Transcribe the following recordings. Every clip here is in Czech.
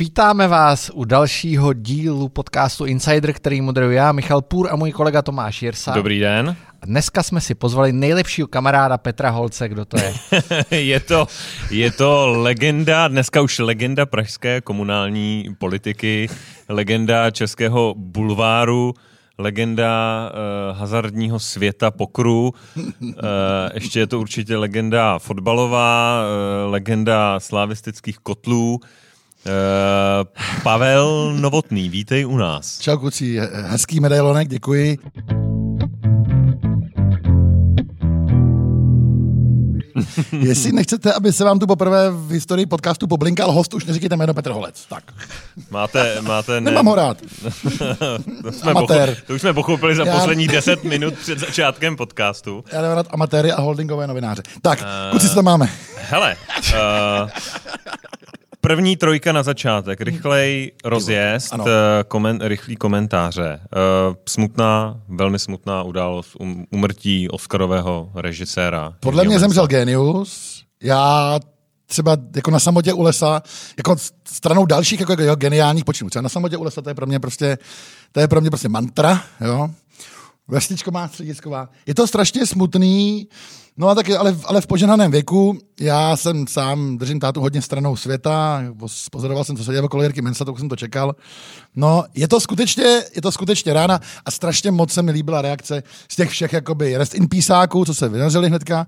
Vítáme vás u dalšího dílu podcastu Insider, který moderuji já, Michal Půr a můj kolega Tomáš Jirsa. Dobrý den. A dneska jsme si pozvali nejlepšího kamaráda Petra Holce, kdo to je? je, to, je to legenda, dneska už legenda pražské komunální politiky, legenda českého bulváru, legenda uh, hazardního světa pokru, uh, ještě je to určitě legenda fotbalová, uh, legenda slavistických kotlů, Uh, Pavel Novotný, vítej u nás. Čau kucí, hezký medailonek, děkuji. Jestli nechcete, aby se vám tu poprvé v historii podcastu poblinkal host, už neříkejte jméno Petr Holec. Tak. Máte, máte... Ne... Nemám ho rád. to, jsme Amatér. Pochop, to už jsme pochopili za Já... poslední 10 minut před začátkem podcastu. Já nemám rád amatéry a holdingové novináře. Tak, uh... kluci, co tam máme? Hele, uh, První trojka na začátek, rychlej rozjezd, ano. Eh, komen, rychlý komentáře. Uh, smutná, velmi smutná událost um, umrtí Oscarového režiséra. Podle mě zemřel genius. Já třeba jako na samotě u lesa, jako stranou dalších jako, jako geniálních počinů. Třeba na samotě u lesa, to je pro mě prostě, to je pro mě prostě mantra, jo. Vesničko má středisková. Je to strašně smutný, No a taky, ale, ale v poženaném věku, já jsem sám, držím tátu hodně stranou světa, pozoroval jsem, co se děje okolo Jirky Mensa, to jsem to čekal. No, je to skutečně, je to skutečně rána a strašně moc se mi líbila reakce z těch všech jakoby rest in písáků, co se vynařili hnedka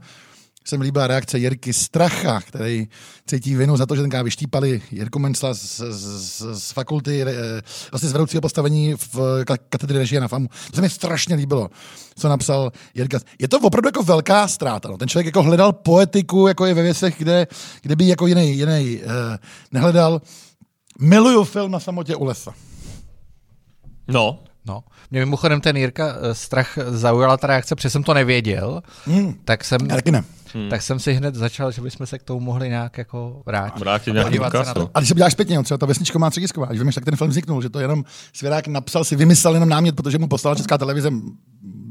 se mi líbila reakce Jirky Stracha, který cítí vinu za to, že tenkrát vyštípali Jirku Mencla z, z, z fakulty, eh, vlastně z vedoucího postavení v katedře režie na FAMu. To se mi strašně líbilo, co napsal Jirka. Je to opravdu jako velká ztráta. No. Ten člověk jako hledal poetiku, jako je ve věcech, kde, kde by jako jiný, jiný uh, nehledal. Miluju film na samotě u lesa. No, No. Mě mimochodem ten Jirka eh, strach zaujala ta reakce, protože jsem to nevěděl, hmm. tak jsem... ne. Hmm. Tak jsem si hned začal, že bychom se k tomu mohli nějak jako vrátit. Vrátit nějaký A když se děláš zpětně, no, třeba ta vesničko má středisková, když víš, jak ten film vzniknul, že to jenom Svěrák napsal, si vymyslel jenom námět, protože mu poslala česká televize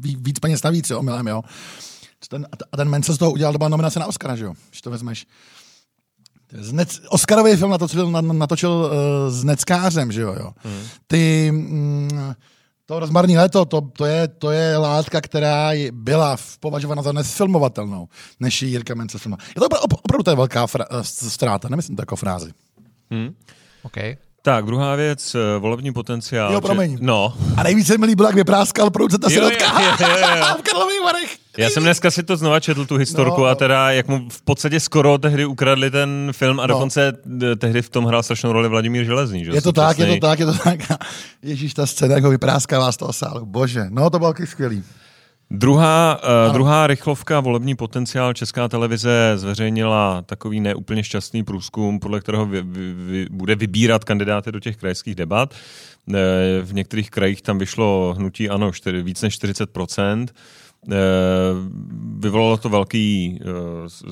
víc peněz navíc, jo, milém, jo. Ten, a ten Mensa z toho udělal, to byla nominace na Oscara, že jo, když to vezmeš. Znec, Oscarový film natočil, natočil uh, s Neckářem, že jo, jo. Hmm. Ty... Mm, to rozmarný léto, to, to, je, to je látka, která byla považována za nesfilmovatelnou, než ji Jirka Mence filmoval. Je to opravdu, opravdu to je velká fra, eh, ztráta, nemyslím to jako frázi. Hmm. Okay. Tak, druhá věc, eh, volební potenciál. Jo, promiň. Že... No. A nejvíc se mi líbilo, jak vypráskal producenta Sirotka. v Karlových Varech. Já jsem dneska si to znova četl, tu historku, no. a teda jak mu v podstatě skoro tehdy ukradli ten film a no. dokonce eh, tehdy v tom hrál strašnou roli Vladimír Železný. Že? Je to tak, přesnej... je to tak, je to tak. Ježíš, ta scéna, jak ho vypráskává z toho sálu. Bože, no to bylo skvělý. Druhá, uh, druhá rychlovka, volební potenciál Česká televize zveřejnila takový neúplně šťastný průzkum, podle kterého vy, vy, vy, bude vybírat kandidáty do těch krajských debat. Uh, v některých krajích tam vyšlo hnutí ano, čtyři, víc než 40 uh, Vyvolalo to velký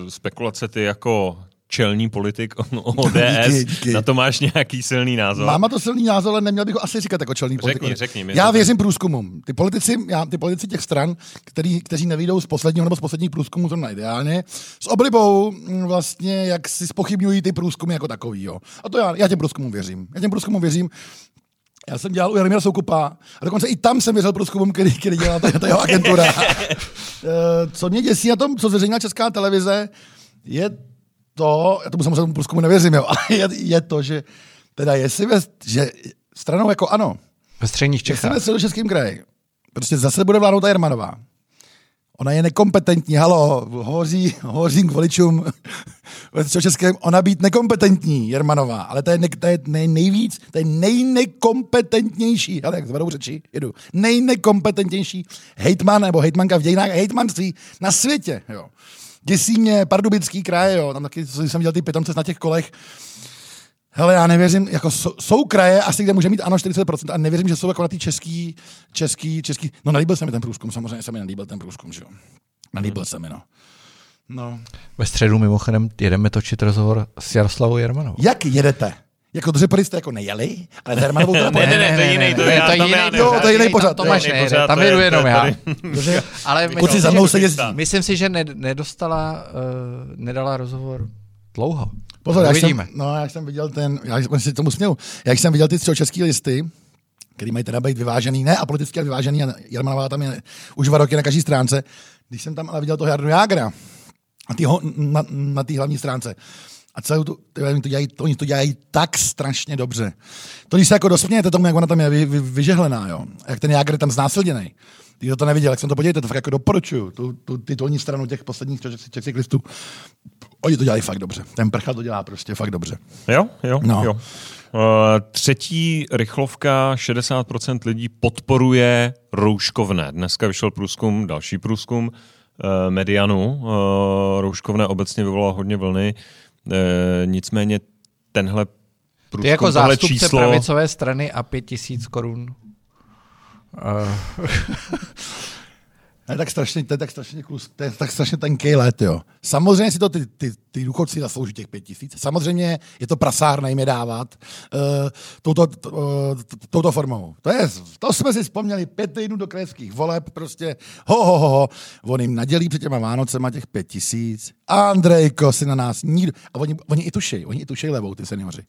spekulace, ty jako čelní politik ODS. Díky, díky. Na to máš nějaký silný názor? Mám to silný názor, ale neměl bych ho asi říkat jako čelný politik. Řekni, řekni. Já věřím průzkumům. Ty politici, já, ty politici těch stran, který, kteří nevídou z posledního nebo z posledních průzkumů, to ideálně, s oblibou mm, vlastně, jak si spochybňují ty průzkumy jako takový. Jo. A to já, já těm průzkumům věřím. Já těm průzkumům věřím. Já jsem dělal u Jaromíra Soukupa a dokonce i tam jsem věřil průzkumům, který, který dělá ta, ta jeho agentura. Eh, co mě děsí na tom, co zveřejnila Česká televize, je to, já tomu samozřejmě průzkumu nevěřím, jo, ale je, je to, že teda jestli ve, že stranou jako ano, ve středních Čechách. Jestli ve českým kraji, prostě zase bude vládnout ta Jermanová. Ona je nekompetentní, halo, hovoří, hovoří k voličům ve českém, ona být nekompetentní, Jermanová, ale to je, ne, to je nej, nejvíc, to je nejnekompetentnější, ale jak zvedou řeči, jedu, nejnekompetentnější hejtman nebo hejtmanka v dějinách hejtmanství na světě, jo. Děsí mě Pardubický kraj, jo, tam taky co jsem dělal ty pitomce na těch kolech. Hele, já nevěřím, jako jsou, jsou kraje asi, kde může mít ano 40%, a nevěřím, že jsou jako na ty český, český, český, no nelíbil se mi ten průzkum, samozřejmě se mi nelíbil ten průzkum, že jo. Nelíbil se mi, no. No. Ve středu mimochodem jedeme točit rozhovor s Jaroslavou Jermanou. Jak jedete? Jako dobře jste jako nejeli, ale s Hermanovou to ne, ne, ne, to je jiný, to je jiný, jo, to je jiný pořád. Tam jedu jenom já. Ale kluci za mnou se jezdí. Myslím si, že nedostala, uh, nedala rozhovor Dlouho. Pozor, já Uvidíme. jsem, no, já jsem viděl ten, já jsem si tomu směl, já jsem viděl ty české listy, který mají teda být vyvážený, ne a politicky ale vyvážený, a Jermanová tam je už dva roky na každé stránce. Když jsem tam ale viděl toho Jardu Jágra a ty ho, na, na té hlavní stránce, a celou tu, ty, oni, to dělají, to, oni to dělají tak strašně dobře. To, když se jako dosmějete tomu, jak ona tam je vy, vy, vyžehlená, jo. A jak ten Jágr je tam znásilněný. Kdo to neviděl, jak jsem to podívejte, to fakt jako doporučuju. Tu, tu titulní stranu těch posledních těch cyklistů. Oni to dělají fakt dobře. Ten prchal to dělá prostě fakt dobře. Jo, jo, No. jo. Uh, třetí rychlovka, 60% lidí podporuje rouškovné. Dneska vyšel průzkum, další průzkum uh, Medianu. Uh, rouškovné obecně vyvolalo hodně vlny. Uh, nicméně tenhle průzkum, Ty jako tohle zástupce číslo... pravicové strany a pět tisíc korun. Uh, To je tak strašně, to je tak strašně, klus, to je tak strašně tenký let, jo. Samozřejmě si to ty, ty, ty důchodci zaslouží těch pět tisíc. Samozřejmě je to prasárna jim je dávat uh, touto, uh, touto formou. To je, to jsme si vzpomněli pět týdnů do krajských voleb, prostě ho, ho, ho, ho. On jim nadělí před těma Vánocema těch pět tisíc. Andrejko si na nás nikdo. A oni, oni i tušejí, oni i tušejí levou, ty seniori.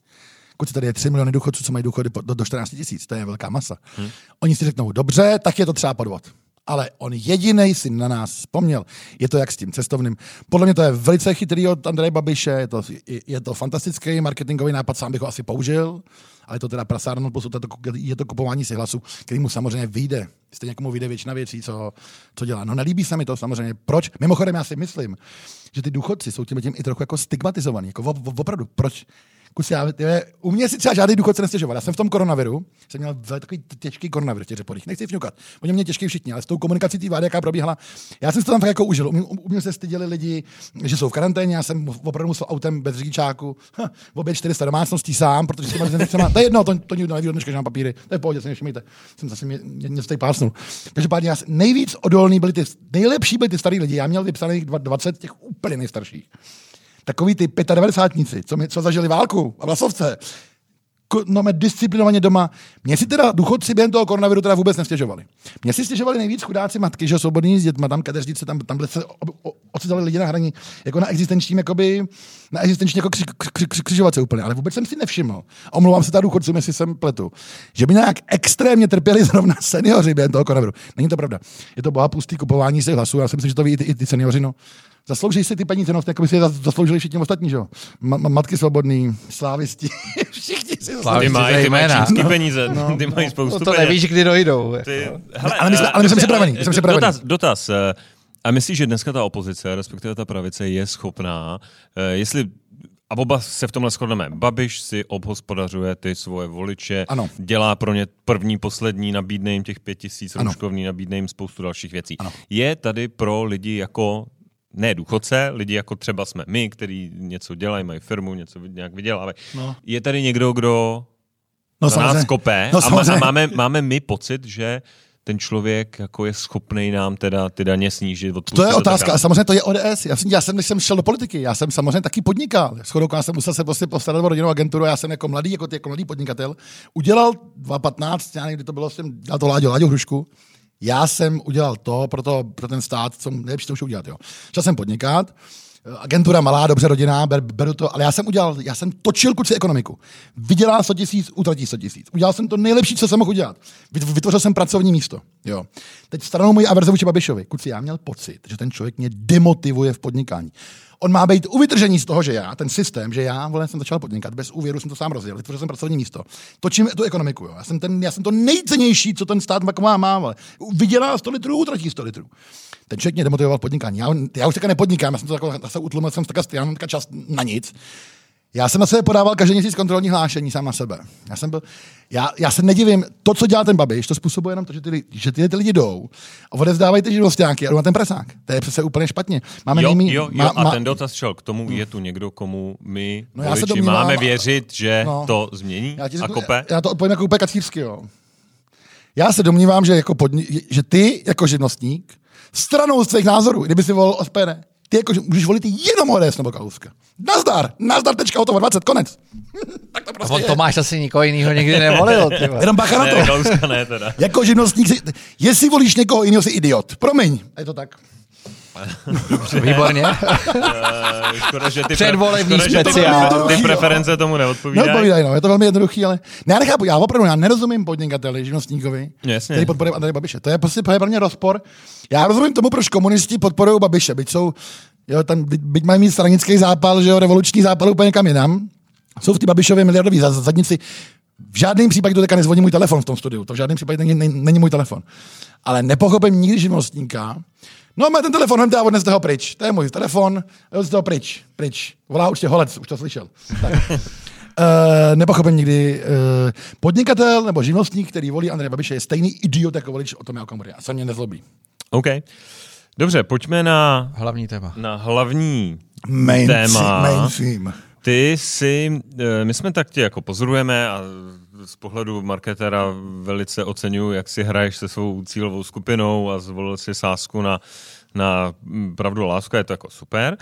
Kuci, tady je 3 miliony důchodců, co mají důchody do, do 14 tisíc, to je velká masa. Hmm. Oni si řeknou, dobře, tak je to třeba podvod. Ale on jediný si na nás vzpomněl. Je to jak s tím cestovným. Podle mě to je velice chytrý od Andreje Babiše, je to, je, to fantastický marketingový nápad, sám bych ho asi použil, ale je to teda prasárno, je to, je to kupování si hlasu, který mu samozřejmě vyjde. Stejně jako mu vyjde většina věcí, co, co dělá. No nelíbí se mi to samozřejmě. Proč? Mimochodem já si myslím, že ty důchodci jsou tím, tím i trochu jako stigmatizovaní. Jako op- op- opravdu, proč? Kus, já, tyhle, u mě si třeba žádný důchodce nestěžoval. Já jsem v tom koronaviru, jsem měl takový těžký koronavir těch řeporích. Nechci fňukat. Oni mě těžký všichni, ale s tou komunikací té vlády, jaká probíhala, já jsem to tam fakt jako užil. U mě, u mě se styděli lidi, že jsou v karanténě, já jsem opravdu musel autem bez řidičáku, v obě 400 domácností sám, protože těma lidmi nechcema, to je jedno, to, to nikdo neví, dneška, že mám papíry, to je pohodě, se nevšimněte. Jsem zase mě, mě, něco tady pásnul. Každopádně já, nejvíc odolný byli ty, nejlepší byli ty starý lidi, já měl vypsaných dva- 20 těch úplně nejstarších takový ty 95 co, mi, co zažili válku a vlasovce, no, disciplinovaně doma. Mě si teda důchodci během toho koronaviru teda vůbec nestěžovali. Mě si stěžovali nejvíc chudáci matky, že svobodní s dětma, tam kadeřnice, tam, tam se ocitali lidi na hraní, jako na existenčním, jakoby, na existenční jako kři, kři, kři, kři, křižovatce úplně, ale vůbec jsem si nevšiml. Omlouvám se teda důchodcům, jestli jsem pletu, že by nějak extrémně trpěli zrovna seniori během toho koronaviru. Není to pravda. Je to bohapustý kupování si hlasů. Já si myslím, že to ví i ty, i ty seniori. No. Zaslouží si ty peníze, no, jako by si je zas- zasloužili všichni ostatní, že jo? Ma- ma- matky svobodný, slávisti, všichni si zaslouží. Ty mají, ty mají čínský peníze, ty mají spoustu no to peněz. nevíš, kdy dojdou. Ty, jako. hele, ale my jsme- eh, ale my jsme my jsme připraveni. Dotaz, dotaz. eh, A myslíš, že dneska ta opozice, respektive ta pravice, je schopná, eh, jestli a oba se v tomhle shodneme. Babiš si obhospodařuje ty svoje voliče, Ano. dělá pro ně první, poslední, nabídne jim těch pět tisíc Ano. rouškovný, nabídne jim spoustu dalších věcí. Ano. Je tady pro lidi jako ne důchodce, lidi jako třeba jsme my, kteří něco dělají, mají firmu, něco nějak vydělávají. No. Je tady někdo, kdo No, za nás kope No, a, má, a máme, máme my pocit, že ten člověk jako je schopný nám teda ty daně snížit. To je a otázka. A dále. samozřejmě to je ODS. Já jsem, já jsem, když jsem šel do politiky, já jsem samozřejmě taky podnikal. Shodou já jsem musel se prostě postarat o rodinnou agenturu. Já jsem jako mladý, jako, ty, jako mladý podnikatel, udělal 2015, já nevím, kdy to bylo, jsem dělal to Láďo, Láďo Hrušku. Já jsem udělal to pro, to, pro ten stát, co nejlepší to můžu udělat. Jo. Šel jsem podnikat, agentura malá, dobře rodinná, ber, beru to, ale já jsem udělal, já jsem točil kuci ekonomiku. Vydělá 100 tisíc, utratí 100 tisíc. Udělal jsem to nejlepší, co jsem mohl udělat. Vyt- Vytvořil jsem pracovní místo. Jo. Teď stranou moji averze vůči Babišovi. Kuci, já měl pocit, že ten člověk mě demotivuje v podnikání. On má být u vytržení z toho, že já, ten systém, že já vole, jsem začal podnikat, bez úvěru jsem to sám rozjel, vytvořil jsem pracovní místo. Točím tu ekonomiku. Jo. Já, jsem ten, já jsem to nejcennější, co ten stát má, má vole. Vydělá 100 litrů, utratí 100 litrů. Ten člověk mě demotivoval podnikání. Já, já už teďka nepodnikám, já jsem to jako, zase utlumil jsem teďka, já mám čas na nic. Já jsem na sebe podával každý měsíc kontrolní hlášení sám na sebe. Já, jsem byl, já, já se nedivím, to, co dělá ten Babiš, to způsobuje jenom to, že ty, že ty, ty lidi jdou a odevzdávají ty živnostáky a jdou na ten presák. To je přece úplně špatně. Máme Jo, nejmí, jo, jo, má, a ten dotaz šel k tomu, je tu někdo, komu my No já se domnívám- máme věřit, že No. to změní já, ti a řeknu, kope? já to odpovím jako úplně kacírsky, jo. Já se domnívám, že, jako podni- že ty jako živnostník stranou svých názorů, kdyby si volil SPD, ty jako, že můžeš volit jenom ODS nebo Kalouska. Nazdar, nazdar, tečka, hotovo, 20, konec. tak to A prostě on je. Tomáš asi nikoho jiného nikdy nevolil. Jenom bacha na to. Ne, Kalouska ne teda. Jako živnostník, si, jestli volíš někoho jiného, jsi idiot. Promiň. A je to tak. Výborně. Eh, Škoda, že ty, Předvolební škoda, že ty, speciál. ty preference tomu neodpovídají. Neodpovídají, no, je to velmi jednoduchý, ale ne, já nechápu, já opravdu já nerozumím podnikateli, živnostníkovi, Jasně. který podporuje Andreje Babiše. To je prostě pro mě rozpor. Já rozumím tomu, proč komunisti podporují Babiše, byť jsou, jo, tam, byť, byť mají mít stranický zápal, že jo, revoluční zápal úplně kam jinam. Jsou v té Babišově miliardový za- zadnici. V žádném případě to teďka nezvoní můj telefon v tom studiu. To v žádném případě není, není, není můj telefon. Ale nepochopím nikdy živnostníka. No, má ten telefon, vemte a odneste ho pryč. To je můj telefon, odneste ho pryč, pryč. Volá určitě holec, už to slyšel. Tak. Uh, nepochopím nikdy. Uh, podnikatel nebo živnostník, který volí Andreje Babiše, je stejný idiot jako volič o tom Okamury. A se mě nezlobí. OK. Dobře, pojďme na, Hlavní téma. na hlavní Mainstream. téma. mainstream. Ty si, eh, my jsme tak tě jako pozorujeme a z pohledu marketera velice oceňuji, jak si hraješ se svou cílovou skupinou a zvolil si sásku na, na mm, pravdu lásku, je to jako super.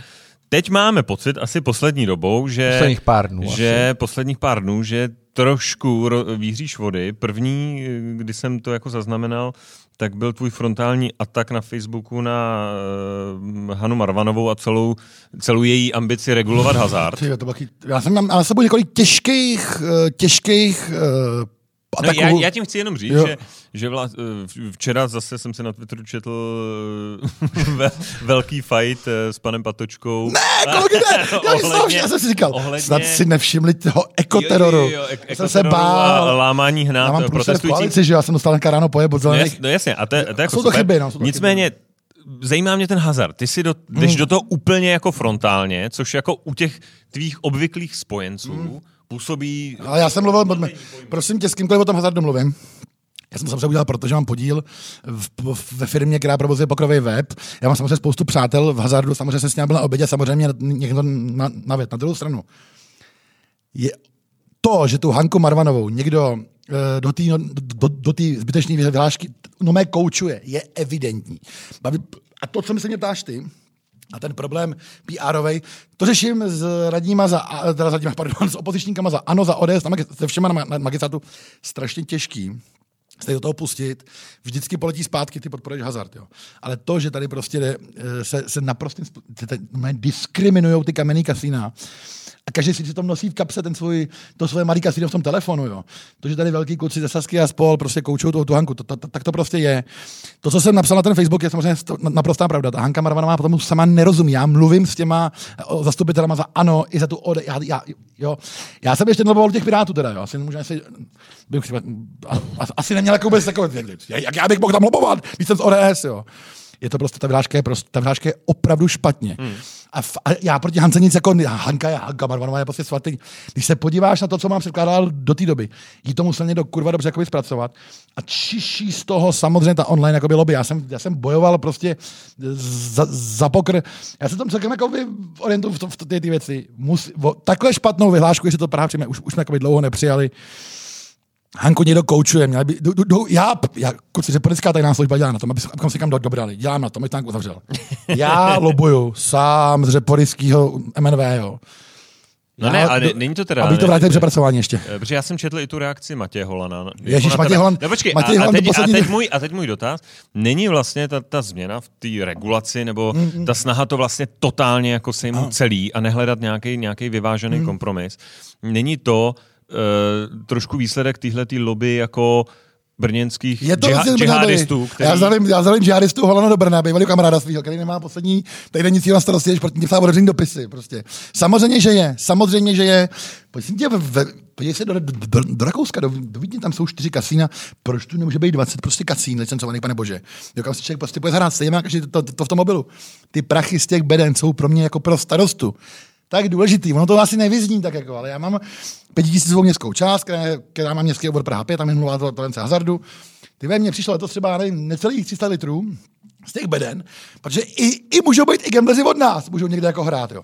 Teď máme pocit asi poslední dobou, že... Posledních pár dnů Že posledních pár dnů, že trošku ro- výhříš vody. První, kdy jsem to jako zaznamenal, tak byl tvůj frontální atak na Facebooku na uh, Hanu Marvanovou a celou, celou její ambici regulovat hazard. Já jsem mám na sebou několik těžkých, eh, těžkých uh, No, ataků. já, já tím chci jenom říct, Jo. že, že vla, eh, včera zase jsem si na Twitteru četl eh, ve, velký fight eh, s panem Patočkou. Ne, kolik ne? Já, Ohledně- já jsem si říkal, ohledně- snad si nevšimli toho ekoteroru. Jo, jo, jo, ek- já jsem se ekoteroru A bál. lámání Já hnát mám průšer v protestujících. koalici, že já jsem dostal dneska ráno pojeb od No, jas, zelených. no jasně, a to, je- to jako Jsou to chyby, no, jsou to Nicméně, zajímá mě ten hazard. Ty si do, jdeš Hmm. do toho úplně jako frontálně, což jako u těch tvých obvyklých spojenců Hmm. Působí... Ale já jsem mluvil, pojďme. prosím tě, s kýmkoliv o tom hazardu mluvím. Já jsem to samozřejmě udělal, protože mám podíl v, v, ve firmě, která provozuje pokrový web. Já mám samozřejmě spoustu přátel v hazardu, samozřejmě jsem s ním byl na obědě, samozřejmě někdo na, na věc. Na druhou stranu, je to, že tu Hanku Marvanovou někdo eh, do té do, do té zbytečné vyhlášky no mé koučuje, je evidentní. A to, co mi se mě ptáš ty, a ten problém PR-ovej, to řeším s radníma za, teda s, radníma, pardon, s opozičníkama za ANO, za ODS, na, se všema na, na magistrátu strašně těžký se do toho pustit, vždycky poletí zpátky, ty podporuješ hazard. Jo. Ale to, že tady prostě eh, se, se naprosto diskriminují ty kamenný kasína a každý si tom nosí v kapse ten svůj, to svoje malý kasíno v tom telefonu. Jo. To, že tady velký kluci ze Sasky a spol prostě koučují tu, Hanku, to, to, to, tak to prostě je. To, co jsem napsal na ten Facebook, je samozřejmě naprostá pravda. Ta Hanka Marvanová potom sama nerozumí. Já mluvím s těma zastupitelama za ANO i za tu OD. Já, já, jo. já jsem ještě neloboval těch pirátů teda, jo. Asi nemůžu asi, bych, asi neměl jako vůbec takové, jak já bych mohl tam lobovat, když jsem z ODS, jo. Je to prostě, ta vyhláška je, prostě, ta vyhláška je opravdu špatně. Hmm. A, f, a, já proti Hance nic jako, Hanka je Hanka Marvanová je prostě svatý. Když se podíváš na to, co mám předkládal do té doby, jí to musel někdo kurva dobře jakoby zpracovat a čiší z toho samozřejmě ta online jakoby lobby. Já jsem, já jsem bojoval prostě za, za pokr. Já se tam celkem jakoby orientuju v, to, v ty, ty věci. Mus, o, takhle špatnou vyhlášku, jestli to Praha přijme, už, už jsme dlouho nepřijali. Hanko někdo koučuje, měl by, do, do, do, já, já, kluci, že politická tajná služba dělá na tom, aby- abychom si kam do, dobrali. Dělám na tom, aby tank uzavřel. Já lobuju sám z řeporického MNV, jo. No Já- ne, ale není to teda... Aby to vrátili přepracování ještě. Eh, Protože já jsem četl i tu reakci Matěje Holana. Ježíš, Jako na Matěj. Holan- No počkej, Matěj a, a, Holan to teď, a, poslední- teď můj, a teď můj dotaz. Není vlastně ta, ta změna v té regulaci, nebo mm, ta snaha to vlastně totálně jako sejmout celý a nehledat nějaký, nějaký vyvážený mm. kompromis. Není to uh, trošku výsledek téhle lobby jako brněnských Je to džiha, džihadistů, který... Já zdravím, já zdravím džihadistů Holana do Brna, bývalý kamaráda svého, který nemá poslední týden nic na starosti, než proti otevřený dopisy. Prostě. Samozřejmě, že je. Samozřejmě, že je. Prosím tě, ve, podívej se do, do, do, do, Rakouska, do, do Vídně, tam jsou čtyři kasína. Proč tu nemůže být 20 prostě kasín licencovaných, pane bože? Jo, kam si člověk prostě půjde zahrát, stejně má každý to, to, to, v tom mobilu. Ty prachy z těch beden jsou pro mě jako pro starostu tak důležitý. Ono to asi nevyzní tak jako, ale já mám pětitisícovou městskou část, která, která má městský obor Praha 5, tam je nulová tolerance hazardu. Ty ve mně přišlo letos třeba nevím, necelých 300 litrů z těch beden, protože i, i můžou být i gambleři od nás, můžou někde jako hrát. Jo.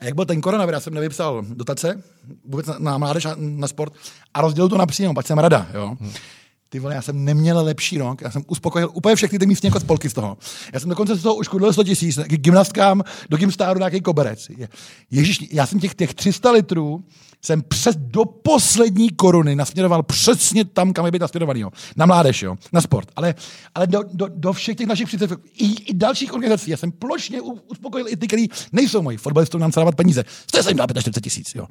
A jak byl ten koronavir, já jsem nevypsal dotace vůbec na, na mládež a na sport a rozdělil to napřímo, pak jsem rada. Jo. Ty vole, já jsem neměl lepší rok, já jsem uspokojil úplně všechny ty místní jako spolky z toho. Já jsem dokonce z toho uškodil 100 tisíc, k gymnastkám do gymstáru nějaký koberec. Je- Ježíš, já jsem těch, těch 300 litrů jsem přes do poslední koruny nasměroval přesně tam, kam je být nasměrovaný, jo. na mládež, jo. na sport, ale, ale do, do, do, všech těch našich příspěvků, i, i, dalších organizací. Já jsem plošně uspokojil i ty, kteří nejsou moji. Fotbalistům nám dávat peníze. Jste se jim dá 45 tisíc. Jo.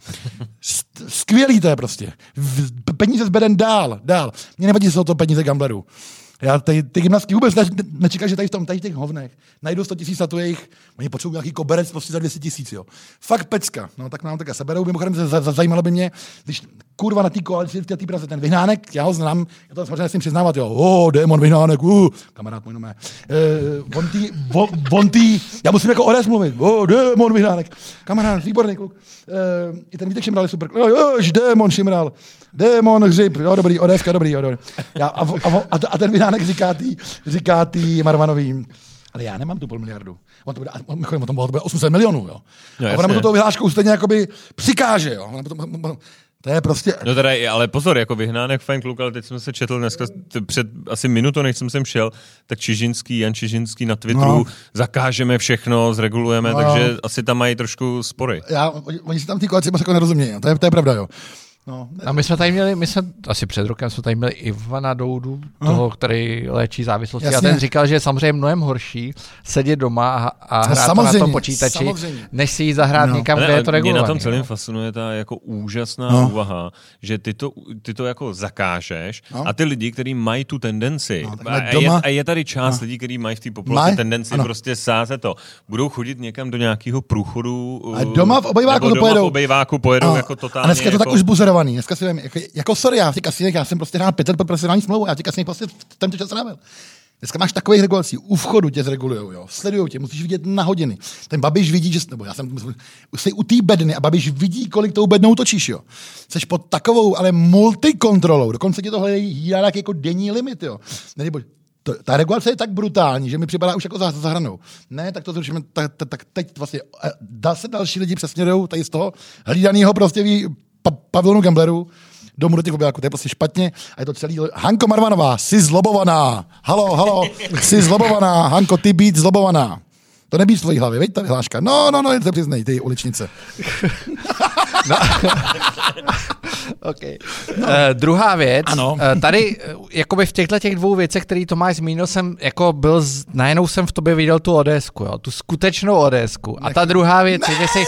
Skvělý to je prostě. Peníze zbeden dál, dál. Mně nevadí, jsou to peníze gamblerů. Já ty, ty gymnastky vůbec ne, nečekal, že tady v tom, tady v těch hovnech najdu 100 tisíc na to jejich, oni potřebují nějaký koberec prostě za 200 tisíc, jo. Fakt pecka. No tak nám také seberou. Mimochodem za, za, zajímalo by mě, když kurva na té koalici v té Praze, ten vyhnánek, já ho znám, já to samozřejmě nesmím přiznávat, jo. O, démon vyhnánek, uh, kamarád můj nomé. Uh, on tý, on, tý, já musím jako odes mluvit, o, démon vyhnánek. Kamarád, výborný kluk. Uh, I ten Vítek Šimral je super. Jo, jo, démon Šimral. Démon hřib, jo, dobrý, odeska, dobrý, jo, dobrý. Já, a, a, a, a, ten vyhnánek říká tý, říká tý Marvanový, ale já nemám tu půl miliardu. On to bude, on, mimochodem, o tom bylo, to bude 800 milionů, jo. No, a ona mu to tou vyhláškou stejně jakoby přikáže, jo. Ona mu to, je prostě... No teda, ale pozor, jako vyhnánek fajn kluk, ale teď jsem se četl dneska, t- před asi minutou, než jsem sem šel, tak Čižinský, Jan Čižinský na Twitteru, No. zakážeme všechno, zregulujeme, No. takže asi tam mají trošku spory. Já, oni, oni si tam ty koalici moc jako nerozumějí, to je, to je pravda, jo. No, A my jsme tady měli, my jsme asi před rokem jsme tady měli Ivana Doudu, toho, který léčí závislosti. Jasně. A ten říkal, že je samozřejmě mnohem horší sedět doma a, a hrát to na tom počítači, samozřejmě. než si jít zahrát No. někam, Ne, kde je to mě regulované. na tom celém jo. fascinuje ta jako úžasná No. no. úvaha, že ty to, ty to jako zakážeš No. no. a ty lidi, kteří mají tu tendenci, No, no, a, doma- je, a je tady část No. no. lidí, kteří mají v té populaci tendenci Ano. prostě sázet to, budou chodit někam do nějakého průchodu A doma v obejváku to doma pojedou. v obejváku pojedou A- jako totálně. A dneska je to jako, tak už buzerovaný. Dneska si vím, jako, jako sorry, já v těch kasinech, já jsem prostě hrál pět let pod profesionální smlouvou, já v těch prostě v tento čas strávil. Dneska máš takových regulací, u vchodu tě zregulujou, jo, sledujou tě, musíš vidět na hodiny. Ten babiš vidí, že, nebo já jsem, jsi u té bedny a babiš vidí, kolik tou bednou točíš, jo. Jsi pod takovou, ale multikontrolou, dokonce ti to hledají nějaký jako denní limit, jo. Nebo, to, ta regulace je tak brutální, že mi připadá už jako za, za hranou. Ne, tak to zrušíme, tak, tak, teď vlastně eh, dá se další lidi přesměrují tady z toho hlídaného prostě pa, pavilonu gamblerů domů do těch objáků. To je prostě špatně a je to celý... Hanko Marvanová, jsi zlobovaná. Halo, halo, jsi zlobovaná. Hanko, ty být zlobovaná. To nebýt v tvojí hlavě, veď ta vyhláška. No, no, no, se přiznej, ty uličnice. Okay. No. Uh, druhá věc, Ano. Uh, tady uh, jakoby v těchto těch dvou věcech, který Tomáš zmínil, jsem jako byl, z, najednou jsem v tobě viděl tu odesku, jo, tu skutečnou odesku. A ta druhá věc, je, že jsi,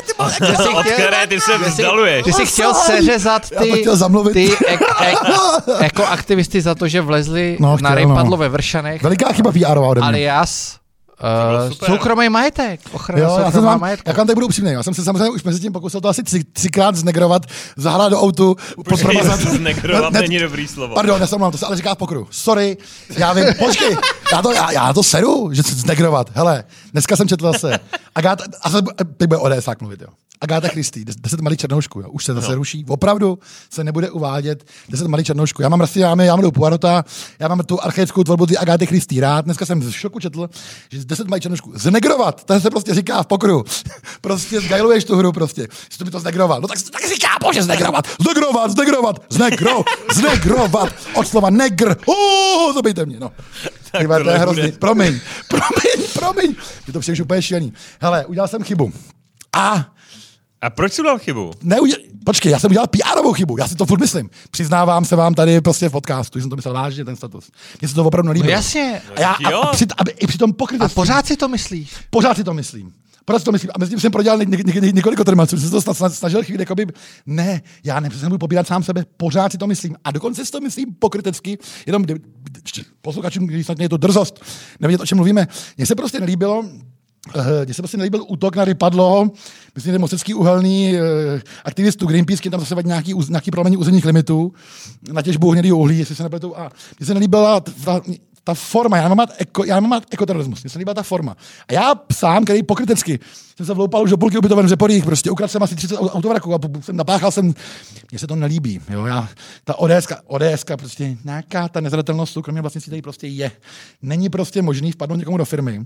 že jsi Od které ty se vzdaluješ. Ty jsi chtěl seřezat ty, chtěl ty ek, ek, ekoaktivisty za to, že vlezli No, no, chtěl, na rejpadlo no. ve Vršanech, Veliká chyba PRová ode mě. alias uh, soukromý majetek, ochrana Jo, já jsem vám, majetku. jak vám tady budu upřímný, já jsem se samozřejmě už mezi tím pokusil to asi tři, třikrát znegrovat, zahrát do autu, podprovázat. Znegrovat Ne- není dobrý slovo. Pardon, nesamlám, to se ale říká v pokru. Sorry, já vím, počkej, já to, já, já to seru, že se znegrovat. Hele, dneska jsem četl zase. Agáta, a zase, teď bude ODS tak mluvit, jo. Agáta Christy, 10 malých černoušků, jo. už se zase no. ruší. Opravdu se nebude uvádět 10 malých černoušků. Já mám Rastiámy, já mám do Poirota, já mám tu archaickou tvorbu ty Agáty Christy rád. Dneska jsem z šoku četl, že 10 malých černoušků. Znegrovat, to se prostě říká v pokru. prostě zgajluješ tu hru prostě. Jsi to by to znegroval. No tak, tak říká, bože, znegrovat, znegrovat, znegrovat, znegro, znegrovat. Od slova negr. Uh, zabijte mě, no. Tak Tyba, to je hrozný. Promiň, promiň, promiň. Je to všechno úplně šílený. Hele, udělal jsem chybu. A A proč jsi udělal chybu? neuděl... Počkej, já jsem udělal PR chybu, já si to furt myslím. Přiznávám se vám tady prostě v podcastu, že jsem to myslel vážně, ten status. Mně se to opravdu No nelíbilo. jasně, A, já, a, a, při, a, i při tom a pokrytectví, pořád si to myslíš. pořád si to myslím. Pořád si to myslím. A mezi tím jsem prodělal ně, ně, ně, několik termaců, jsem se to snažil chvíli, jakoby, ne, já nepřesně nebudu pobírat sám sebe, pořád si to myslím. A dokonce si to myslím pokrytecky, jenom posluchačům, když snad je to drzost, nevědět, o čem mluvíme. Mně se prostě nelíbilo, mně se prostě nelíbil útok na Rypadlo, myslím, že mostecký uhelný eh, aktivistů Greenpeace, který tam zase vadí nějaký, nějaký prolomení územních limitů na těžbu hnědého uhlí, jestli se nepletu. A mně se nelíbila ta, ta forma, já nemám rád, eko, já rád ekoterorismus, mně se líbila ta forma. A já sám, který pokrytecky, jsem se vloupal už do půlky ubytoven v Řeporích, prostě ukradl jsem asi 30 au- autovraků a jsem napáchal jsem, mně se to nelíbí, jo, já, ta ODSka, ODSka prostě nějaká ta nezadatelnost soukromí vlastnictví tady prostě je. Není prostě možný vpadnout někomu do firmy,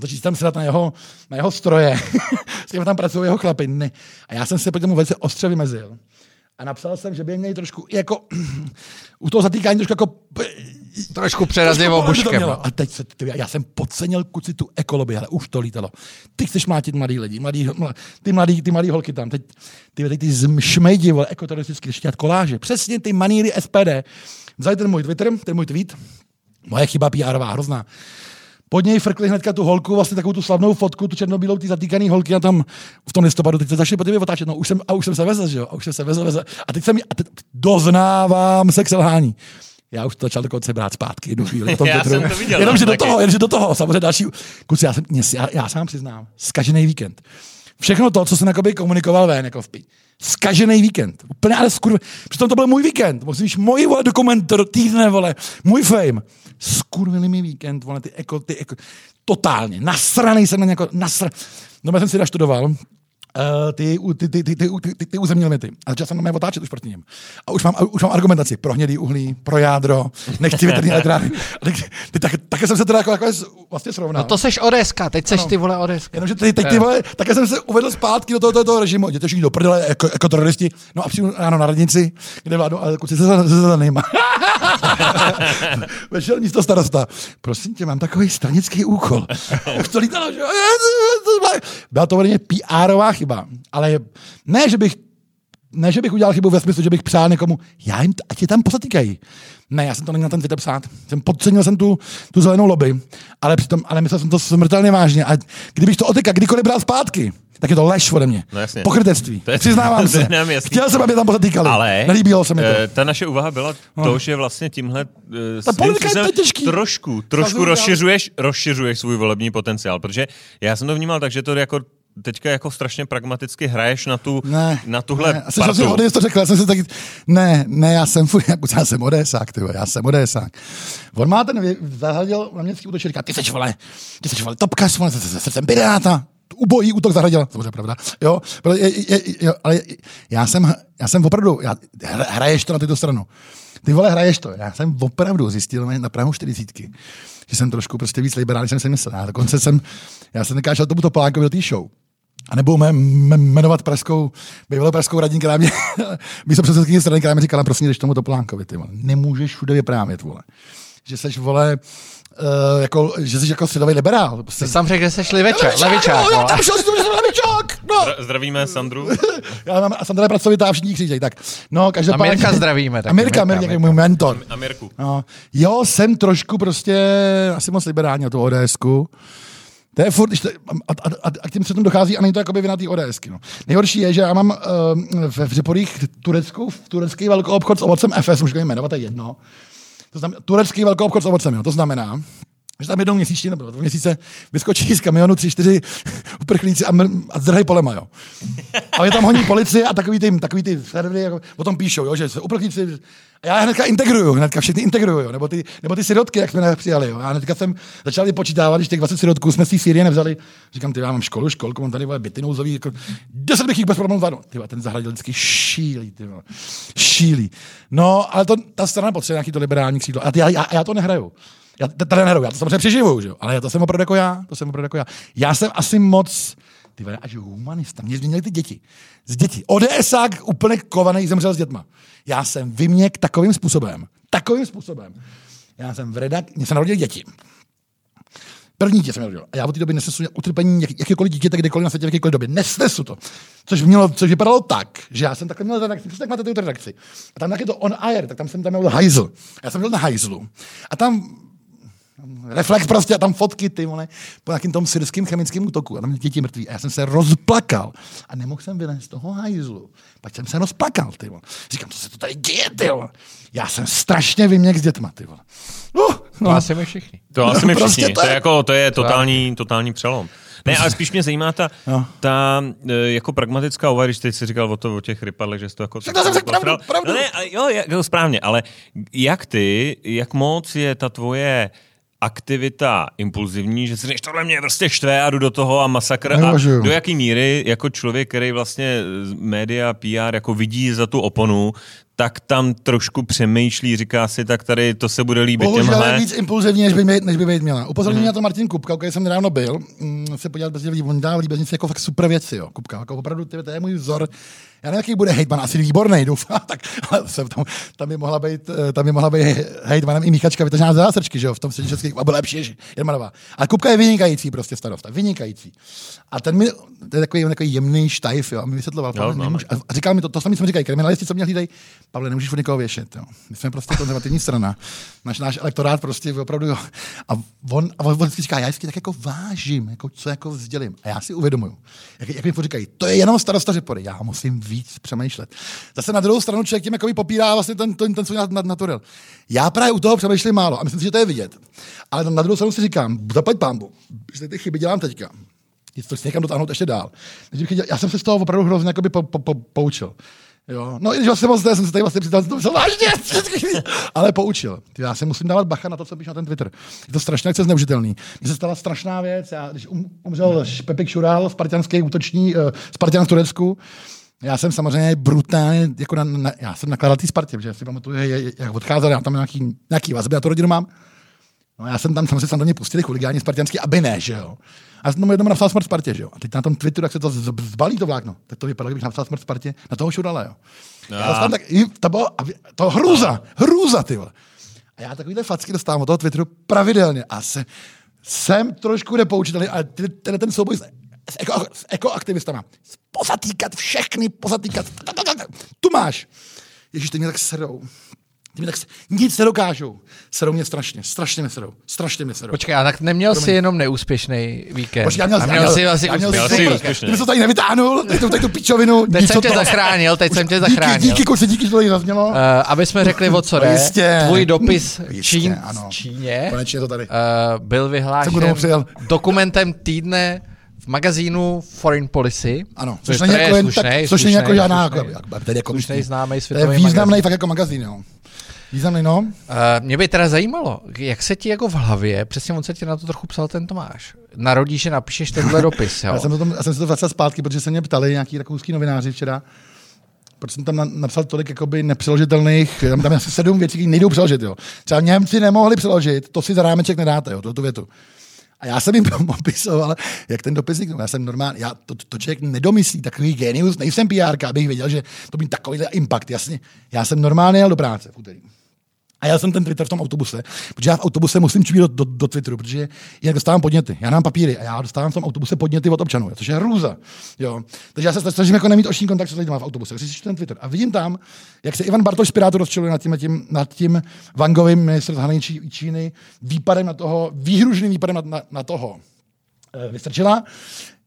začít tam sedat na jeho, na jeho stroje, s tím tam pracují jeho chlapy. Ne. A já jsem se proti tomu velice ostře vymezil. A napsal jsem, že by měli trošku jako u toho zatýkání trošku jako Trošku to obuškem. no. A teď se, ty, já jsem podcenil kuci tu ekolobii, ale už to lítalo. Ty chceš mlátit mladý lidi, mladý, mla- ty, mladý, ty mladý holky tam, teď ty, ty, ty šmejdi, vole, ekoteroristicky, ještě koláže. Přesně ty maníry SPD. Vzali ten můj Twitter, ten můj tweet, moje chyba PRová, hrozná. Pod něj frkli hnedka tu holku, vlastně takovou tu slavnou fotku, tu černobílou, ty zatýkaný holky a tam v tom listopadu, teď se začali po tebe otáčet, no už jsem, a už jsem se vezl, že jo, a už jsem se vezl, vezl. A teď jsem, a teď doznávám se k selhání. Já už to začal dokonce brát zpátky jednu chvíli. Já jsem to viděl, Jenomže no, do taky. toho, jenomže do toho, samozřejmě další. Kuci, já, jsem, já, já sám přiznám, zkažený víkend. Všechno to, co jsem jakoby komunikoval ven, jako v pi. Zkažený víkend. Úplně ale skurv... Přitom to byl můj víkend. Musíš můj vole dokument týdne, vole. Můj fame. Skurvený mi víkend, vole, ty jako, ty jako, totálně. Nasranej jsem na nějako, nasra... No, já jsem si naštudoval, ty, ty, ty, ty, ty, ty, ty, ty územní limity. A začal jsem na mě otáčet už proti něm. A už mám, už mám argumentaci pro hnědý uhlí, pro jádro, nechci větrný elektrárny. Ty, tak, také jsem se teda jako, jako vlastně srovnal. No to seš Odeska, teď seš Ano. ty vole Odeska. Jenomže teď, teď ty vole, také jsem se uvedl zpátky do toho, toho, toho režimu. Jděte všichni do prdele, jako, jako teroristi. No a přijdu ráno na radnici, kde vládnu, ale kuci se za, se za nejma. Vešel místo starosta. Prosím tě, mám takový stranický úkol. Už to lítalo, že? Byla to ode PRová chyba. Ale ne, že bych ne, že bych udělal chybu ve smyslu, že bych přál někomu, já jim, ať je tam pozatýkají. Ne, já jsem to neměl na ten Twitter psát. Jsem podcenil jsem tu, tu zelenou lobby, ale, přitom, ale myslel jsem to smrtelně vážně. A kdybych to otyka kdykoliv bral zpátky, tak je to lež ode mě. No jasně. Pokrytectví. To je- Přiznávám to se. jasný. Chtěl jsem, aby tam pozatýkali. Ale Nelíbilo se mi to. eh, ta naše úvaha byla to, že vlastně tímhle eh, svým politika je to těžký. trošku, trošku rozšiřuješ, rozšiřuješ svůj volební potenciál, protože já jsem to vnímal tak, že to jako teďka jako strašně pragmaticky hraješ na tu, Ne, na tuhle ne. A jsem partu. Odejs to řekl, já jsem si taky, ne, ne, já jsem, fuj, já jsem Odesák, ty já jsem Odesák. On má ten, zahradil na městský útočí, říká, ty seš, vole, ty seš, vole, topkař, vole, se jsem piráta, ubojí útok zahradil, samozřejmě pravda, jo, ale, je, je, je, ale já jsem, já jsem opravdu, já, hra- hraješ to na tyto stranu. Ty vole, hraješ to. Já jsem opravdu zjistil na Prahu 40 že jsem trošku prostě víc liberální, než jsem si myslel. Já dokonce jsem, já jsem nekážel tomu Topolánkovi do té show. A mé, jmenovat pražskou, bývalou pražskou radní, která mě, místo předsedkyně strany, která mi říkala, prosím, jdeš tomu Topolánkovi, ty vole. Nemůžeš všude vyprávět, vole. Že seš, vole, uh, jako, že jsi jako středový liberál. Prostě, Ty sám řekl, že seš levičák, levičák, no, já tam šel, že jsem levičák, no. Zdra- Zdravíme Sandru. Já mám, a Sandra je pracovitá všichni křížej, tak. No, každopádně. A Mirka zdravíme taky, A Mirka, Mirka, Mirka, je Mirka. můj mentor. A Mirku. No, jo, jsem trošku prostě asi moc liberální na tu ODSku. To je furt, a, a, a, a, k tím předtím dochází a není to jakoby vina té. No. Nejhorší je, že já mám uh, ve Vřeporích Tureckou, turecký velkou obchod s ovocem FS, můžu jmenovat, to je jedno. To znamená, turecký velkou obchod s ovocem, jo. to znamená, že tam jednou měsíčně nebo dva měsíce vyskočí z kamionu tři, čtyři uprchlíci a, mr- a zdrhají polema, jo. A je tam honí policie a takový ty, takový ty servery jako, o tom píšou, jo, že se uprchlíci... A já hnedka integruju, hnedka všechny integruju, jo, nebo ty, nebo ty sirotky, jak jsme nepřijali, jo. Já hnedka jsem začal počítávat, když těch 20 sirotků jsme z té Sýrie nevzali. Říkám, ty, já mám školu, školku, mám tady byty nouzový, jako, 10 bych jich bez problémů zvládl. Ty, ten zahradil vždycky šílí, ty, šílí. No, ale to, ta strana potřebuje nějaký to liberální křídlo. A já, já, já to nehraju. Já tady nehraju, já to samozřejmě přeživuju, že jo? ale to jsem opravdu jako já, to jsem opravdu jako já. Já jsem asi moc, ty vole, až humanista, mě změnili ty děti. Z dětí. ODSák úplně kovaný zemřel s dětma. Já jsem vyměk takovým způsobem, takovým způsobem. Já jsem v redak, mě se narodili děti. První dítě jsem narodil. A já od té doby nesnesu utrpení jak, jakýkoliv dítěte kdekoliv na světě v jakékoliv době. Nesnesu to. Což, mělo, což vypadalo tak, že já jsem takhle měl redakci, přesně tak máte tu redakci. A tam je to on air, tak tam jsem tam měl hajzl. Já jsem byl na hajzlu. A tam reflex prostě a tam fotky, ty vole, po nějakým tom syrském chemickém útoku a tam děti mrtví. A já jsem se rozplakal a nemohl jsem vylézt z toho hajzlu. Pak jsem se rozplakal, ty vole. Říkám, co se to tady děje, ty vole. Já jsem strašně vyměk s dětma, ty vole. Uh, To no. asi my všichni. To asi my Prostě všichni. to To je- je, jako, to je totální, totální přelom. Ne, ale spíš mě zajímá ta, No. ta eh, jako pragmatická úvaha, když teď jsi říkal o, to, o těch rypadlech, že jsi to jako... Tak to jsem řekl pravdu, pravdu. No ne, jo, jako správně, ale jak ty, jak moc je ta tvoje aktivita impulzivní, že si říkáš, tohle mě prostě štve a jdu do toho a masakr. A do jaký míry jako člověk, který vlastně média, PR jako vidí za tu oponu, tak tam trošku přemýšlí, říká si, tak tady to se bude líbit Bohužel těmhle. je víc impulzivní, než by, mě, než by být měla. Upozornil mm-hmm. na to Martin Kupka, který jsem nedávno byl, mm, se podívat bez lidí, on dá líbeznici jako fakt super věci, jo. Kupka, jako opravdu, ty, to je můj vzor. Já nevím, jaký bude hejtman, asi výborný, doufám, tak, ale jsem tam, tam, by mohla být, eh, tam by mohla být hejtmanem i Míchačka vytažená z zásrčky, že jo, v tom středě českých, a byl lepší než Jermanová. A Kupka je vynikající prostě starosta, vynikající. A ten mi, to je takový, takový jemný štajf, jo, a mi vysvětloval, Jo, známe. nemůž, a říkal mi to, to samé, mi říkají, kriminalisti, co mě hlídají, Pavle, nemůžeš od někoho věšet, jo. My jsme prostě konzervativní strana. Náš, náš elektorát prostě opravdu, jo. A on, a on vždycky říká, já vždycky tak jako vážím, jako co jako vzdělím. A já si uvědomuju, jak, jak mi říkají, to je jenom starosta řepory, já musím víc přemýšlet. Zase na druhou stranu člověk tím jako popírá vlastně ten, ten, ten svůj nat- naturel. Já právě u toho přemýšlím málo a myslím si, že to je vidět. Ale na druhou stranu si říkám, zaplať pámbu, že ty chyby dělám teďka. To si někam dotáhnout ještě dál. Já jsem se z toho opravdu hrozně jakoby po, po, po, poučil. Jo. No i když vlastně moc ne, jsem se tady vlastně přiznal, to vážně, ale poučil. Já se musím dávat bacha na to, co píšu na ten Twitter. Je to strašně akce zneužitelný. Mně se stala strašná věc. Já, když um, umřel Pepik Šural, spartianský útoční, uh, Spartan v Turecku, já jsem samozřejmě brutálně, jako na, na, já jsem nakladal té Spartě, že si pamatuju, jak odcházel, já tam nějaký, nějaký vazby, já tu rodinu mám. No já jsem tam samozřejmě samozřejmě pustili chuligáni spartianský, aby ne, že jo. A já jsem tomu jednomu napsal smrt Spartě, že jo. A teď na tom Twitteru, jak se to zbalí to vlákno, tak to vypadalo, kdybych napsal smrt Spartě na toho šurala, jo. Já A. dostávám tak, to bylo, to hrůza, hrůza, ty vole. A já takovýhle facky dostávám od toho Twitteru pravidelně a se, jsem trošku nepoučitelný, ale ten, ten souboj s, s, eko, s ekoaktivistama, pozatýkat všechny, pozatýkat, tu máš. Ježíš, ty mě tak serou. Ty mě tak, s- nic nedokážou. Serou mě strašně, strašně mě serou, strašně mě serou. Počkej, a tak neměl jsi jenom neúspěšný víkend. Počkej, já měl, a já měl jsi asi já měl, Měl úspěšný. jsi úspěšný. Ty jsi to tady nevytáhnul, teď tu, teď tu pičovinu. Teď nic jsem tě toho. zachránil, teď jsem tě zachránil. Díky, díky, kluci, díky, že to tady zaznělo. Uh, aby jsme řekli, o co jde. jistě. Tvůj dopis Jistě, Čín, ano. Číně Konečně je to tady. uh, byl vyhlášen dokumentem týdne v magazínu Foreign Policy. Ano, což což není to je jako, jen slušnej, tak, což slušnej, není jako žádná, slušnej. jako, jako, tedy jako Slušnej, známý To je světový významný magazín. fakt jako magazín, jo. Významný, no. Uh, mě by teda zajímalo, jak se ti jako v hlavě, přesně on se ti na to trochu psal ten Tomáš, narodí, že napíšeš tenhle dopis, jo? Já jsem, to tam, já jsem se to vracel zpátky, protože se mě ptali nějaký rakouský novináři včera, proč jsem tam na, napsal tolik jakoby nepřeložitelných, tam, tam je asi sedm věcí, které nejdou přeložit. Jo. Třeba Němci nemohli přeložit, to si za rámeček nedáte, jo, tu větu. A já jsem jim popisoval, jak ten dopis vzniknul. Já jsem normálně, já to, to člověk nedomyslí, takový genius, nejsem PR, abych věděl, že to být takovýhle impact. Jasně, já jsem normálně jel do práce v úterý. A já jsem ten Twitter v tom autobuse, protože já v autobuse musím čvírat do, do, do Twitteru, protože jinak dostávám podněty. Já mám papíry a já dostávám v tom autobuse podněty od občanů, což je hrůza. Jo. Takže já se snažím jako nemít oční kontakt s lidmi v autobuse, když si ten Twitter. A vidím tam, jak se Ivan Bartoš Pirátu rozčiluje nad tím, tím, nad tím Vangovým ministr zahraničí Číny výpadem na toho, výhružným výpadem na, na, na toho eh, Vystrčila.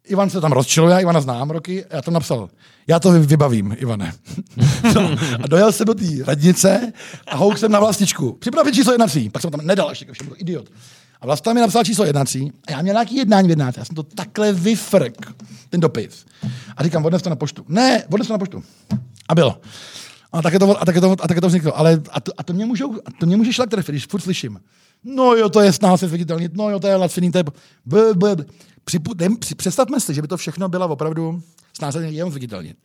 Ivan se tam rozčiluje, Ivana znám roky, já tam napsal, já to vy- vybavím, Ivane. no, a dojel jsem do té radnice a houk jsem na vlastičku. Připravit číslo jednací, pak jsem tam nedal ještě, všem byl idiot. A vlasta mi napsal číslo jednací a já měl nějaký jednání v jednáce. Já jsem to takhle vyfrk, ten dopis. A říkám, odnes to na poštu. Ne, odnes to na poštu. A bylo. A také to, a také to, a také to vzniklo. Ale a to, a to mě můžou, a to mě může šlak trefit, když furt slyším. No jo, to je snaha se zviditelnit, no jo, to je laciný, to je... B, b, b. Připu, dem, při, představme si, že by to všechno byla opravdu se jenom zviditelnit.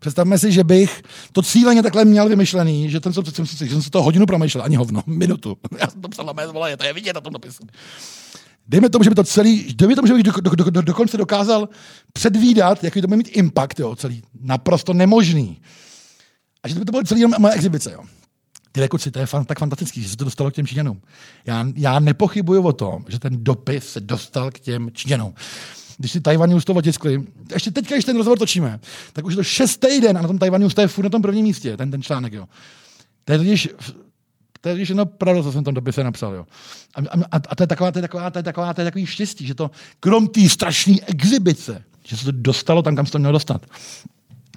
Představme si, že bych to cíleně takhle měl vymyšlený, že, ten, jsem, že jsem si to hodinu promýšlel, ani hovno, minutu. Já jsem to psal na mé zvole, to je vidět na tom dopisu. Dejme tomu, že by to celý, dejme tomu, že bych do, do, do, do, dokonce dokázal předvídat, jaký to bude mít impact, jo, celý. Naprosto nemožný. A že by to bylo celý jenom moje exibice, jo. Kluci, to je fan, tak fantastický, že se to dostalo k těm Číňanům. Já, já nepochybuju o tom, že ten dopis se dostal k těm Číňanům. Když si Taiwan News to otiskli, ještě teďka, když ten rozhovor točíme, tak už je to šestý den a na tom Taiwan News to je furt na tom prvním místě, ten, ten článek, jo. To je totiž, to je totiž jenom pravda, co jsem v tom dopise napsal, jo. A, a, a, to je taková, to je taková, to je taková, to je takový štěstí, že to krom té strašné exibice, že se to dostalo tam, kam se to mělo dostat.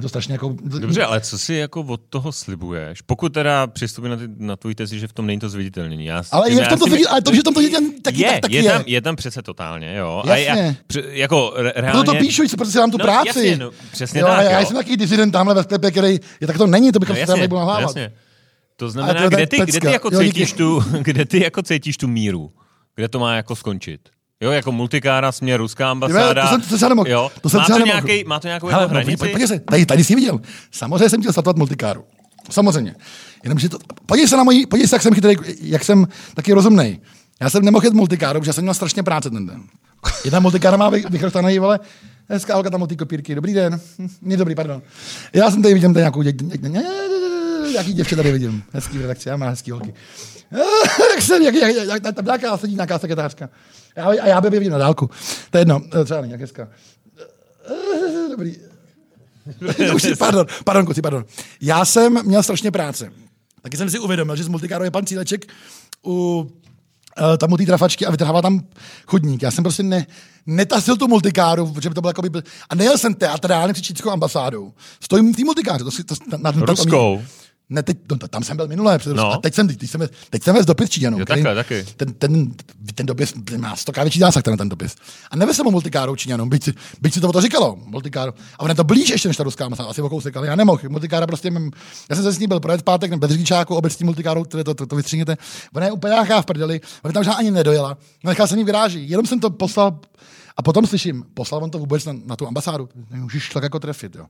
To strašně jako... Dobře, ale co si jako od toho slibuješ? Pokud teda přistupí na, ty, na tvůj tezi, že v tom není to zviditelnění. Já, Ale je v tom to si my- ale to, že tam to viditelný taky- je, tak- taky je, je. Tam, je tam přece totálně, jo. A já, Jasně. pře, jako re, reálně... No to píšu, protože mám tu No, práci. jasně, no, přesně jo, tak, já jo. jsem takový disident tamhle ve sklepě, který je tak to není, to bychom No, se jasně, tam nebudu nahlávat. jasně. To znamená, to je kde ty, kde ty jako cítíš tu, kde ty jako cítíš tu míru? Kde to má jako skončit? Jo, jako multikára směr ruská ambasáda. to jsem- to jsem nemohl. Jo, To jsem má, to nemohl. nějaký, má to nějakou Hele, jako no, hranici? podívej se, tady, tady jsi viděl. Samozřejmě jsem chtěl statovat multikáru. Samozřejmě. Jenomže to, podívej se na mojí, podívej se, jak jsem chytrý, jak jsem taky rozumný. Já jsem nemohl jít multikáru, protože jsem měl strašně práce ten den. Jedna multikára má vychrostaný, vole, hezká holka tam od té kopírky, dobrý den, hm, mě dobrý, pardon. Já jsem tady vidím tady nějakou dě, dě, dě, dě, jaký děvče tady vidím, hezký v redakci, já mám hezký holky. Jak jsem, jak, jak, jak, tam nějaká sedí nějaká sekretářka. Já, a já by vidím na dálku. To je jedno, eh, třeba není, jak hezká. Dobrý. Už si, pardon, pardon, kuci, pardon. Já jsem měl strašně práce. Taky jsem si uvědomil, že z multikáru je pan Cíleček u uh, tam u té trafačky a vytrhával tam chodník. Já jsem prostě ne, netasil tu multikáru, protože by to bylo jako by... A nejel jsem teatrálně před čínskou ambasádou. Stojím v té multikáře. To si, to, na, na, Ruskou. Ne, teď, no, tam jsem byl minulé, no. a teď jsem, teď jsem, teď jsem vez dopis Číňanům. Jo, takhle, taky. Ten, ten, ten dopis má stokrát větší zásah, ten, ten dopis. A nevez jsem o multikáru Číňanům, byť, si, byť si to o to říkalo, multikáru. A on je to blíž ještě než ta ruská masa, asi o kousek, ale já nemohl. Multikára prostě, já jsem se s ní byl projet pátek, bez řidičáku, obecní multikáru, které to, to, to vystříněte. Ona je úplně v prdeli, ona tam už ani nedojela. Nechal jsem ní vyráží, jenom jsem to poslal a potom slyším, poslal on to vůbec na, na tu ambasádu. Můžeš tak jako trefit, jo.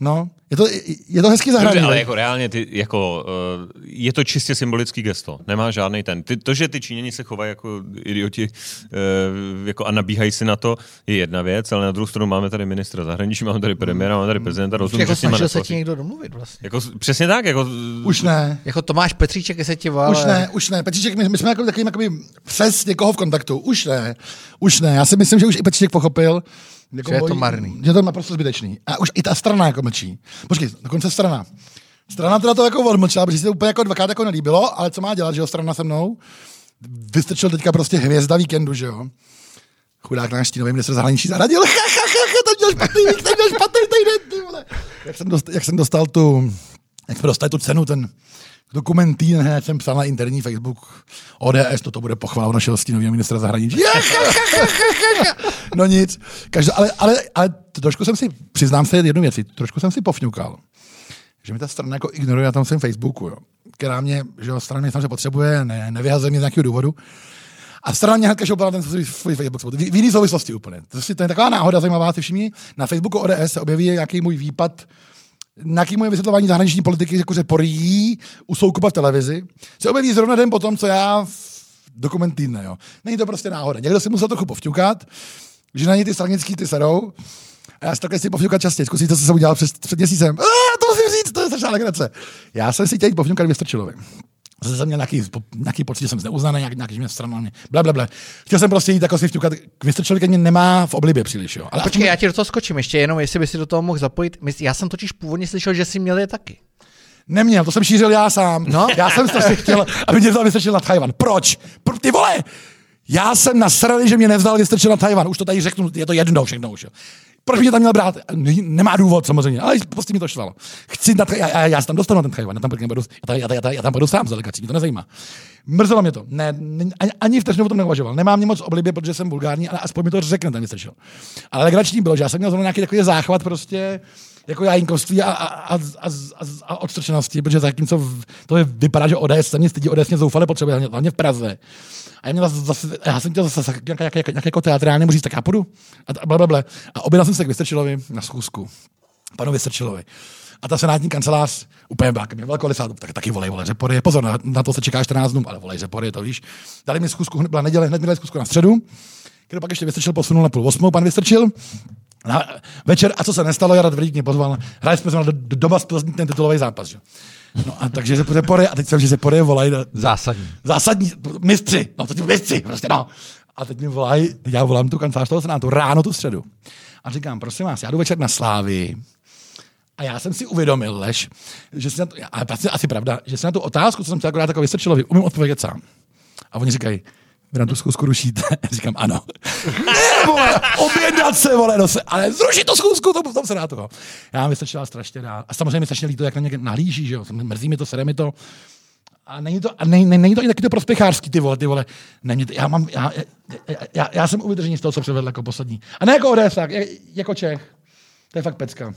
No, je to, je to hezký zahraní. ale jako reálně, ty, jako, uh, je to čistě symbolický gesto. Nemá žádný ten. Ty, to, že ty Číňani se chovají jako idioti uh, jako a nabíhají si na to, je jedna věc, ale na druhou stranu máme tady ministra zahraničí, máme tady premiéra, máme tady prezidenta. Rozumím, jako snažil se ti někdo domluvit vlastně. Jako, přesně tak. Jako, už ne. Jako Tomáš Petříček, se ti volal. Už ne, už ne. Petříček, my, my jsme jako takovým, přes někoho v kontaktu. Už ne. Už ne. Já si myslím, že už i Petříček pochopil, jako že je to marný. Že to je naprosto zbytečný. A už i ta strana jako mlčí. Počkej, dokonce strana. Strana teda to jako odmlčela, protože se to úplně jako dvakrát jako nelíbilo, ale co má dělat, že jo, strana se mnou? Vystrčil teďka prostě hvězda víkendu, že jo? Chudák náš stínový minister zahraničí zaradil. Ha, ha, ha, ha, to měl špatný vík, to měl špatný týden, ty vole. Jak jsem, dostal, jak jsem dostal tu, jak jsme dostali tu cenu, ten dokument hned jsem psal na interní Facebook ODS, toto bude pochvala našeho stínového ministra zahraničí. no nic. Každá, ale, ale, ale trošku jsem si, přiznám se jednu věci, trošku jsem si pofňukal, že mi ta strana jako ignoruje na tom svém Facebooku, jo, která mě, že jo, strana mě samozřejmě potřebuje, ne, nevyhazuje mě z nějakého důvodu. A strana mě hned každou ten svůj, Facebook v, v jiný souvislosti úplně. To, si, to je taková náhoda zajímavá, si všimni. Na Facebooku ODS se objeví nějaký můj výpad nějaký moje vysvětlování zahraniční politiky, jako že porjí u Soukupa v televizi, se objeví zrovna den potom, co já v dokument týdne. Jo. Není to prostě náhoda. Někdo si musel trochu povťukat, že na ně ty stranický ty serou. A já si takhle si povťukat častěji. Zkusíte, co jsem udělal před, před měsícem. A, to musím říct, to je strašná legrace. Já jsem si chtěl povťukat Vystrčilovi. Zase jsem měl nějaký, nějaký pocit, že jsem zneuznaný, nějaký, nějaký že mě strana mě, bla, bla, bla. Chtěl jsem prostě jít jako si vťukat, Vystrčilovi mě nemá v oblibě příliš. Jo. Ale Počkej, já ti do toho skočím ještě jenom, jestli by si do toho mohl zapojit. Já jsem totiž původně slyšel, že jsi měl je taky. Neměl, to jsem šířil já sám. No? Já jsem strašně chtěl, aby mě vzal vystrčil na Tajvan. Proč? Pro, ty vole! Já jsem nasrali, že mě nevzal vystrčil na Tajvan. Už to tady řeknu, je to jedno všechno už. Proč mě tam měl brát? Nemá důvod samozřejmě, ale prostě mi to švalo. Chci na já, já, já, se tam dostanu na ten Tajvan, já tam, nebudu, já, já, já, já, tam budu sám za delegací, mě to nezajímá. Mrzelo mě to. Ne, ani, ani vteřinu o tom neuvažoval. Nemám mě moc oblibě, protože jsem bulgární, ale aspoň mi to řekne ten vystrčil. Ale legrační bylo, že já jsem měl zrovna nějaký takový záchvat prostě, jako jajinkovství a, a, a, a, a odstrčenosti, protože zatímco to je, vypadá, že ODS se mě stydí, ODS mě zoufale potřebuje, hlavně v Praze. A já, měl zase, já jsem chtěl zase nějak, nějak, nějak, nějak jako teatrálně říct, tak já půjdu. A, blablabla. a objednal jsem se k Vystrčilovi na schůzku. Panu Vystrčilovi. A ta senátní kancelář úplně byla, mě velkolisá, tak taky volej, volej řepory. Pozor, na, na, to se čeká 14 dnů, ale volej řepory, to víš. Dali mi schůzku, byla neděle, hned mi dali schůzku na středu, kterou pak ještě Vystrčil posunul na půl osmou, pan Vystrčil. Na večer, a co se nestalo, Jarad Vrdík mě pozval, hráli jsme do, do, doba ten titulový zápas. Že? No a takže se pory, a teď jsem, že se pory volají. Zásadní. Zásadní, mistři, no to mistři, prostě no. A teď mi volají, já volám tu kancelář toho senátu ráno tu středu. A říkám, prosím vás, já jdu večer na Slávy, a já jsem si uvědomil, Lež, že si na to, a to asi pravda, že si na tu otázku, co jsem chtěl akorát jako vystrčilovi, umím odpovědět sám. A oni říkají, vy na tu zkusku rušíte? Říkám, ano. ne, vole, objednat se, vole, no se, ale zrušit to zkusku, to tom se dá toho. Já mi stačila strašně rád. A samozřejmě mi strašně líto, jak na ně nalíží, že jo. Mrzí mi to, sere mi to. A není to, a ne, ne, není to i taky to prospěchářský, ty vole, ty vole. Není to, já, mám, já, já, já, já jsem uvědřený z toho, co předvedl jako poslední. A ne jako ODS, jako Čech. To je fakt pecka.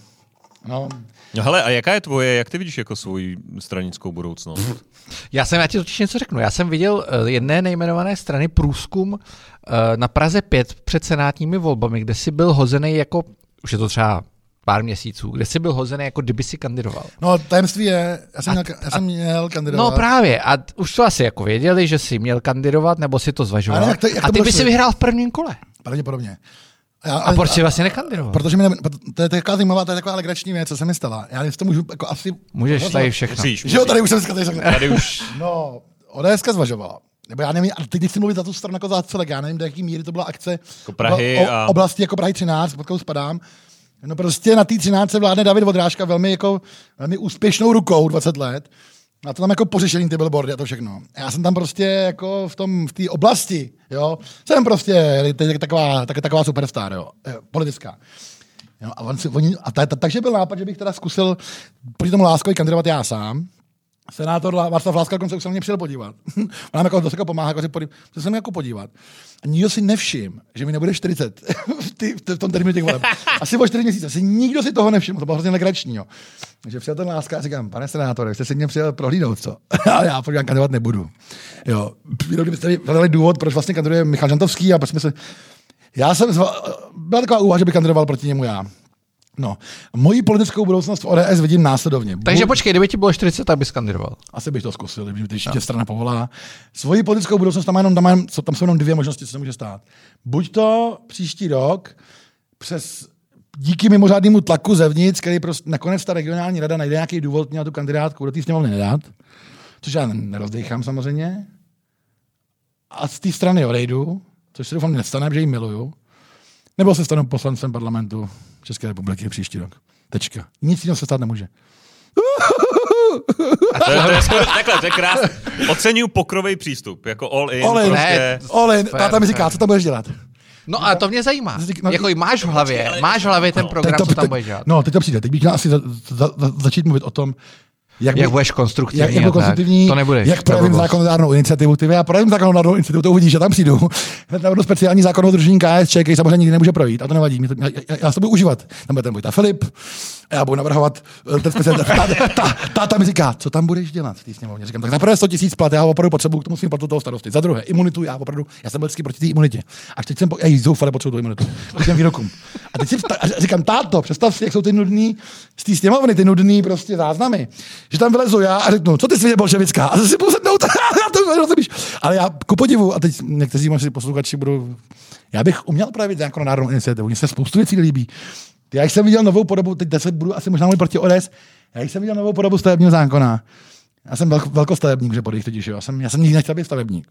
No. no hele, a jaká je tvoje, jak ty vidíš jako svoji stranickou budoucnost? Já jsem, já ti totiž něco řeknu. Já jsem viděl eh, jedné nejmenované strany průzkum eh, na Praze 5 před senátními volbami, kde si byl hozený jako, už je to třeba pár měsíců, kde jsi byl hozený, jako kdyby si kandidoval. No, tajemství je, já jsem, měl, já jsem měl kandidovat. No právě, a už to asi jako věděli, že jsi měl kandidovat, nebo si to zvažoval. Ale jak to- jak to a ty by si vyhrál v prvním kole. Pravděpodobně. Já, A proč jsi vlastně nekandidoval? Protože mi ne, to je taková zajímavá, to je taková legrační věc, co se mi stala. Já si to můžu jako asi... Můžeš tady všechno. Musíš, Že jo, tady už jsem si tady řekl. Tady už No, ODSka zvažovala. Nebo já nevím, a teď nechci mluvit za tu stranu jako za celek, já nevím, do jaký míry to byla akce Jako Prahy o, o, a- oblasti jako Prahy 13, pod kterou spadám. No prostě na té 13 vládne David Vodrážka velmi, jako, velmi úspěšnou rukou 20 let. A to tam jako pořešení ty billboardy a to všechno. Já jsem tam prostě jako v tom, v té oblasti, jo, jsem prostě teď taková, tak, taková superstar, jo, eh, politická. Jo, a, on si, oni, a ta, ta, takže byl nápad, že bych teda zkusil proti tomu Láskovi kandidovat já sám. Senátor Václav Láska dokonce už se na mě přijel podívat. On nám jako dost jako pomáhá, jako si podí, se mi jako podívat. A nikdo si nevšim, že mi nebude 40 v, ty, v tom termínu těch voleb. Asi o 4 měsíce. Asi nikdo si toho nevšiml. To bylo hrozně legrační. Jo. Takže přijel ten Láska a říkám, pane senátore, jste si mě přijel prohlídnout, co? a já podívám, kandidovat nebudu. Jo. Kdybyste hledali důvod, proč vlastně kandiduje Michal Žantovský a proč jsme se... Já jsem, zva... byla taková úvaha, že bych kandidoval proti němu já. No, moji politickou budoucnost v ODS vidím následovně. Takže Bu- počkej, kdyby ti bylo 40, tak bys kandidoval. asi bych to zkusil, kdyby když tě strana povolá. Svoji politickou budoucnost tam, jenom, tam, jenom, tam jsou jenom dvě možnosti, co se může stát. Buď to příští rok přes díky mimořádnému tlaku zevnitř, který prostě nakonec ta regionální rada najde nějaký důvod mě na tu kandidátku do té sněmovny nedat, což já nerozdechám samozřejmě. A z té strany odejdu, což se doufám nestane, protože ji miluju. Nebo se stanu poslancem parlamentu České republiky příští rok. Tečka. Nic jiného se stát nemůže. To je, to je skoro, takhle, to je krásný. Oceňuju pokrový přístup, jako all in. All in. prostě. Ne, Olin, Fair, táta mi říká, co tam budeš dělat? No a to mě zajímá. No, Jako i máš v hlavě, máš v hlavě ten program, Teď co tam teď- budeš dělat. No, teď to přijde. Teď bych měl asi za, za, za, začít mluvit o tom, jak, Jak budeš konstruktivní jak, jak a budu tak. konstruktivní, To nebudeš. jak projevím zákonodárnou iniciativu. Ty, já projevím zákonodárnou iniciativu, to uvidíš, že tam přijdu. Hned navrhnu speciální zákon o držení KSČ, který samozřejmě nikdy nemůže projít, a to nevadí. To, já, já, já, se to budu užívat. Tam bude ten Vojta Filip, a já budu navrhovat eh, ten speciální. Táta, tá, táta mi říká, co tam budeš dělat v té sněmovně. Říkám, tak zaprvé 100 tisíc plat, já opravdu potřebuji k tomu svým platu toho starosty. Za druhé, imunitu, já opravdu, já jsem byl vždycky proti té imunitě. Až teď jsem, po, já zoufale potřebuji tu imunitu. K těm výrokům. A teď si a říkám, táto, představ si, jak jsou ty nudný, z té sněmovny, ty nudný prostě záznamy. Že tam vylezu já a řeknu, co ty svině bolševická? A zase budu sednout, to rozumíš. Ale já ku podivu, a teď někteří moji posluchači budou, já bych uměl projevit jako národnou iniciativu, mně se spoustu věcí líbí. Já jsem viděl novou podobu, teď se budu asi možná mluvit proti ODS, já jsem viděl novou podobu stavebního zákona. Já jsem velk, velkostavebník, že podých totiž, jo. Já jsem, já jsem nikdy nechtěl být stavebník.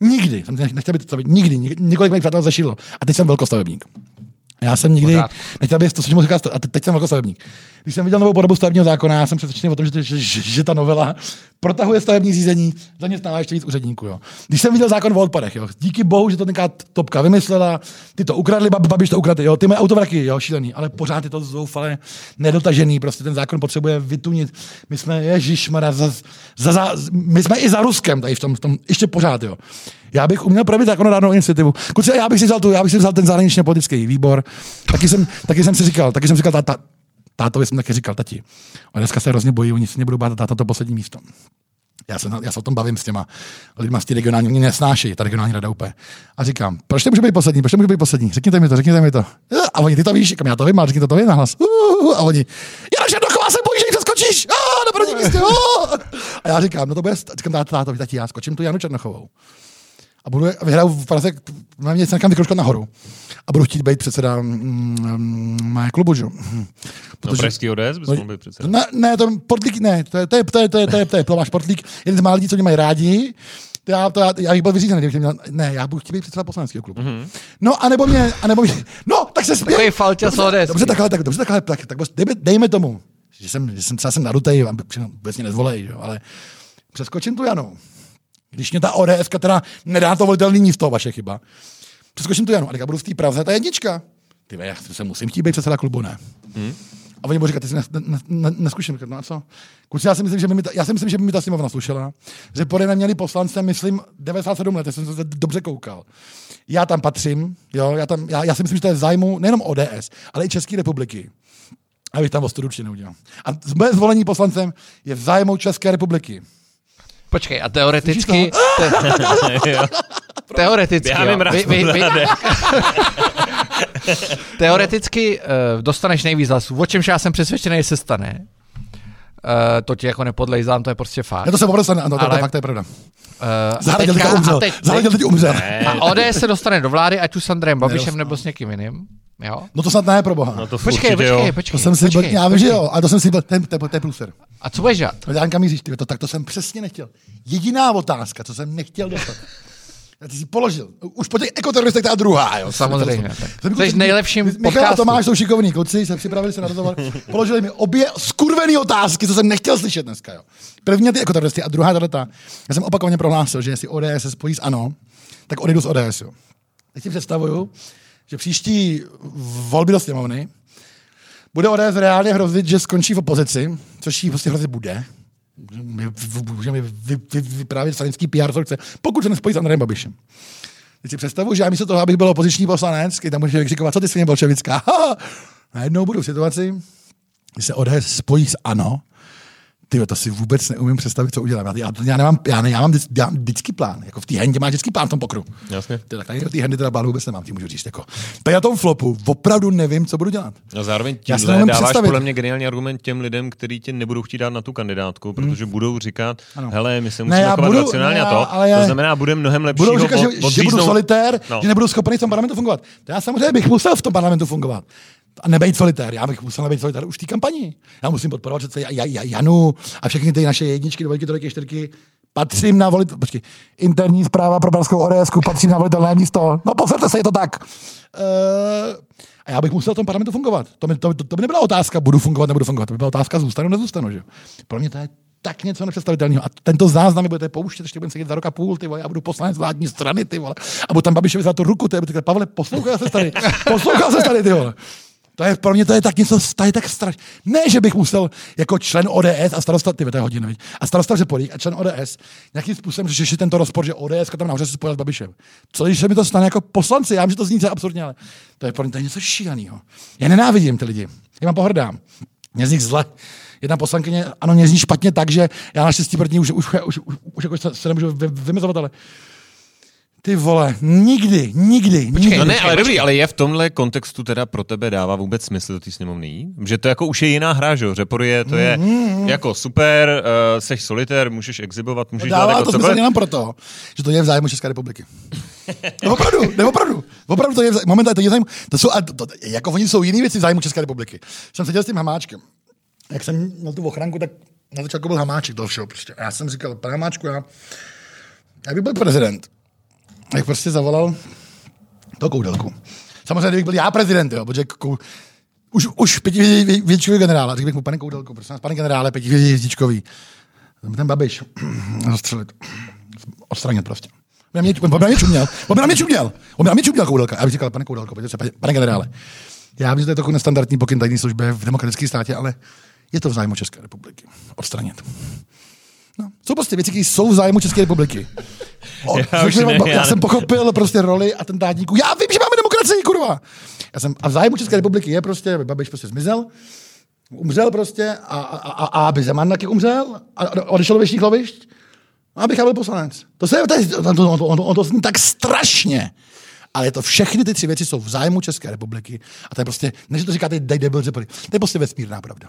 Nikdy. Jsem nechtěl být stavebník. Nikdy. Nik- Několik mých přátel zašilo. A teď jsem velkostavebník. Já jsem nikdy Pořád. nechtěl být to, co mu říká, a te- teď jsem velkostavebník. Když jsem viděl novou podobu stavebního zákona, já jsem přesvědčený o tom, že, že, že, že, ta novela protahuje stavební řízení, zaměstnává ještě víc úředníků. Jo. Když jsem viděl zákon o odpadech, jo. díky bohu, že to tenkrát topka vymyslela, ty to ukradli, bab, babiš to ukradli, jo. ty mají autovraky, jo, šílený, ale pořád je to zoufale nedotažený, prostě ten zákon potřebuje vytunit. My jsme, ježišmara, za, za, za, my jsme i za Ruskem tady v tom, v tom ještě pořád, jo. Já bych uměl pravit zákonodárnou iniciativu. Kluci, já bych si vzal tu, já bych si vzal ten zahraničně politický výbor. Taky jsem, taky jsem si říkal, taky jsem říkal, ta, ta, tátovi jsem taky říkal, tati. A dneska se hrozně bojí, oni si nebudou bát táta to poslední místo. Já se, já se o tom bavím s těma lidma z té regionální, mě nesnáší, ta regionální rada úplně. A říkám, proč nemůže být poslední, proč nemůže být poslední, řekněte mi to, řekněte mi to. A oni, ty to víš, říkám, já to vím, ale řekněte to vy nahlas. Uh, a oni, Jana Černochová se bojí, že jí přeskočíš, a na první místě. Uh. A já říkám, no to bude, říkám tátovi, tati, já skočím tu Janu Černochovou a budu vyhraju v Praze, mám něco někam vykročkat nahoru. A budu chtít být předseda mm, mm, mé klubu, že? jo. No, pražský ODS bys mohl být přece. Ne, ne, to portlík, ne, to je, to je, to je, to je, to je, to je, to máš portlík, jeden z mála lidí, co mě mají rádi, to já, to já, já bych byl vyřízený, kdybych měl, ne, já budu chtít být předseda poslaneckého klubu. Mm-hmm. No, anebo mě, anebo mě, no, tak se Takový směj. falťa Dobře, ODS. dobře, takhle, tak, dobře, takhle, tak, tak dejme, dejme tomu, že jsem, že jsem třeba jsem nadutej, a vůbec mě nezvolej, jo, ale přeskočím tu Janu. Když mě ta ODS, která nedá to volitelný místo, vaše chyba, přeskočím tu Janu a teďka budu v té Praze, je jednička. Ty ve, já se musím chtít být předseda klubu, ne? Hmm. A oni budou říkat, ty jsi nes- ne, ne, neskuším. No a co? Kluci, já si myslím, že by mi ta, já si myslím, že by mi ta sněmovna slušela. Že po neměli poslance, myslím, 97 let, já jsem se dobře koukal. Já tam patřím, jo, já, tam, já, já si myslím, že to je v zájmu nejenom ODS, ale i České republiky. Abych tam ostudu určitě neudělal. A moje zvolení poslancem je v zájmu České republiky. Počkej, a teoreticky... no. Te, teoreticky, jo. vy, vy, vy, Teoreticky uh, dostaneš nejvíc hlasů, o čemž já jsem přesvědčený, že se stane. Uh, to ti jako nepodlejzám, to je prostě fakt. Já to se opravdu stane, ano, to, to, Ale- je fakt, to je pravda. Uh, Zahradil teďka umřel. Zahradil teď umřel. a ODS se dostane do vlády, ať už s Andrejem Babišem Nedostane. nebo s někým jiným. Jo? No to snad ne, pro boha. No to Počkej, určitě počkej, jo. počkej. to jsem si byl, počkej, já vím, že jo, ale to jsem si byl, ten, to, to je pluser. A co budeš dělat? To Janka míříš, ty, to, tak to jsem přesně nechtěl. Jediná otázka, co jsem nechtěl dostat. Já ty jsi položil. Už po těch ekoteroristech ta druhá, jo. Samozřejmě. Jsem Jsi nejlepším Michal a podcastu. Tomáš jsou šikovní kluci, se připravili se na rozhovor. Položili mi obě skurvené otázky, co jsem nechtěl slyšet dneska. Jo. První ty ekoteroristy a druhá tato. Já jsem opakovaně prohlásil, že jestli ODS se spojí s ANO, tak odejdu z ODS. Jo. Teď si představuju, že příští volby do sněmovny bude ODS reálně hrozit, že skončí v opozici, což jí prostě hrozit bude. Může- Může mi vy, vy, vyprávět stranický PR, co chce, pokud se nespojí s Andrejem Babišem. Teď si představu, že já místo toho, abych byl opoziční poslanec, tam může vykřikovat, co ty svině bolševická, najednou budu v situaci, kdy se ODS spojí s ANO, ty to si vůbec neumím představit, co udělám. Já, já, já, nemám, já, ne, já, mám, vždy- já mám vždycky plán. Jako v té hendě máš vždycky plán v tom pokru. Jasně. Ty tak tady v té hendy teda plán vůbec nemám, ti můžu říct. Jako. Tady na tom flopu opravdu nevím, co budu dělat. A zároveň Já si tímhle neumím dáváš představit. podle mě geniální argument těm lidem, kteří tě nebudou chtít dát na tu kandidátku, protože budou říkat, Ano. hele, my se musíme já chovat racionálně a to. ale já- To znamená, bude mnohem lepší Budou říkat, že, že budu solitér, No. no. že nebudu schopný v tom parlamentu fungovat. To já samozřejmě bych musel v tom parlamentu fungovat. A nebejt solitér, já bych musel nebejt solitér už v té kampani. Já musím podporovat přece Ja- Ja- Ja- Janu a všechny ty naše jedničky, dvojky, trojky, čtyřky. Patřím na volit... Počkej. Interní zpráva pro Pražskou ODS, patřím na volitelné místo. No poserte se, je to tak. Uh, a já bych musel v tom parlamentu fungovat. To, by, to, to, to by nebyla otázka, budu fungovat, nebudu fungovat. To by byla otázka, zůstanu, nezůstanu. Že? jo. Pro mě to je tak něco nepředstavitelného. A tento záznam mi budete pouštět, ještě budeme sedět za rok a půl, ty vole, já budu poslanec vládní strany, ty vole. A budu tam Babišovi za tu ruku, ty vole, Pavle, poslouchal se tady, poslouchal se tady, ty vole. To je pro mě to je tak něco, to je tak strašné. Ne, že bych musel jako člen ODS a starosta, ty to je viď? a starosta Řepolík a člen ODS nějakým způsobem řešit tento rozpor, že ODS tam nahoře se spojil s Babišem. Co když se mi to stane jako poslanci? Já vím, že to zní absurdně, ale to je pro mě to je něco šíleného. Já nenávidím ty lidi. Já mám pohrdám. Mě z nich zle. Jedna poslankyně, ano, mě zní špatně tak, že já naštěstí proti ní už, už, už, už, už jako se, se nemůžu vy, vymezovat, ale ty vole, nikdy, nikdy, nikdy. No ne, ale dobrý, ale je v tomhle kontextu teda pro tebe dává vůbec smysl do té sněmovny? Že to jako už je jiná hra, že jo? Řepory je, to je Mm-hmm. jako super, uh, seš solitér, můžeš exhibovat, můžeš dělat Dává jako to smysl cokoliv. jenom proto, že to je v zájmu České republiky. No opravdu, ne opravdu. Opravdu to je v zájmu, momentálně to je v zájmu, to jsou, a to, to, jako oni jsou jiné věci v zájmu České republiky. Jsem seděl s tím hamáčkem. Jak jsem měl tu ochranku, tak na začátku byl hamáček toho všeho. Prostě. A já jsem říkal, pane hamáčku, já, já bych byl prezident. Jak prostě zavolal to koudelku. Samozřejmě, kdybych byl já prezident, jo, protože kou, už, už pětivědičkový generál, a řekl bych mu, pane Koudelku, prosím vás, pane generále, pětivědičkový, ten Babiš, zastřelit, odstranit prostě. On na mě, on mě čuměl, on na mě čuměl, on na mě čuměl Koudelka. Já bych říkal, pane Koudelko, pojďte se, pane, pane generále. Já vím, že to je takový nestandardní pokyn tajné služby v demokratickém státě, ale je to v zájmu České republiky. Odstranit. No, jsou prostě věci, které jsou v zájmu České republiky. O, Já už jsem, ne, já, já jsem pochopil prostě roli atentátníků. Já vím, že máme demokracii, kurva. Já jsem, a v zájmu České republiky je prostě, aby Babiš prostě zmizel, umřel prostě a, a, a, a aby Zeman taky umřel a a odešel do věčných lovišť a abych já byl poslanec. To se to, to, to, to, to, to, to zní tak strašně. Ale je to všechny ty tři věci jsou v zájmu České republiky. A to je prostě, než to říkáte, dej debil. To je prostě vesmírná pravda.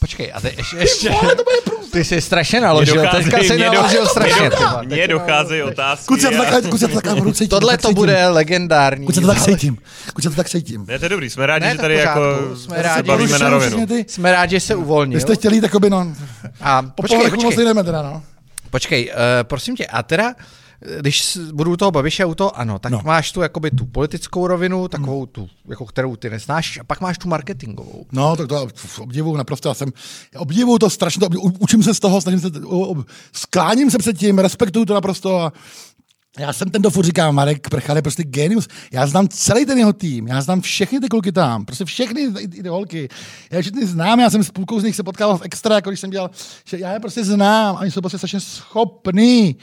Počkej, a ty ještě, ještě vole, to bude průser. ty jsi strašně naložil, teďka jsi naložil mně strašně. ty. Mně docházejí otázky. Kuci, já to takhle, já to takhle budu cítit. Tohle tak to cítím. bude legendární. Kuci, to tak cítím. Kuci, to tak cítím. Ne, to je dobrý, jsme rádi, že tady jako jsme se rádi. bavíme na rovinu. ty- Jsme rádi, že se uvolnil. Vy jste chtěli jít jakoby, no, A po počkej, povrchu moc počkej, nejdeme teda, no. počkej, uh, prosím tě, a teda, když budu u toho Babiše u toho ano, tak no. Máš tu jakoby tu politickou rovinu, takovou tu, jako kterou ty nesnášíš, a pak máš tu marketingovou. No, tak to obdivuju naprosto. Já jsem, obdivuju to strašně, to obdivuju, učím se z toho, snažím se, skláním se před tím, respektuju to naprosto a já jsem ten, kdo furt říká, Marek Prchal je prostě genius. Já znám celý ten jeho tým, já znám všechny ty kluky tam, prostě všechny i, i ty holky. Já je všechny znám, já jsem s půlkou z nich se potkal v extra, jako když jsem dělal, že já je prostě znám, a oni jsou prostě strašně schopní.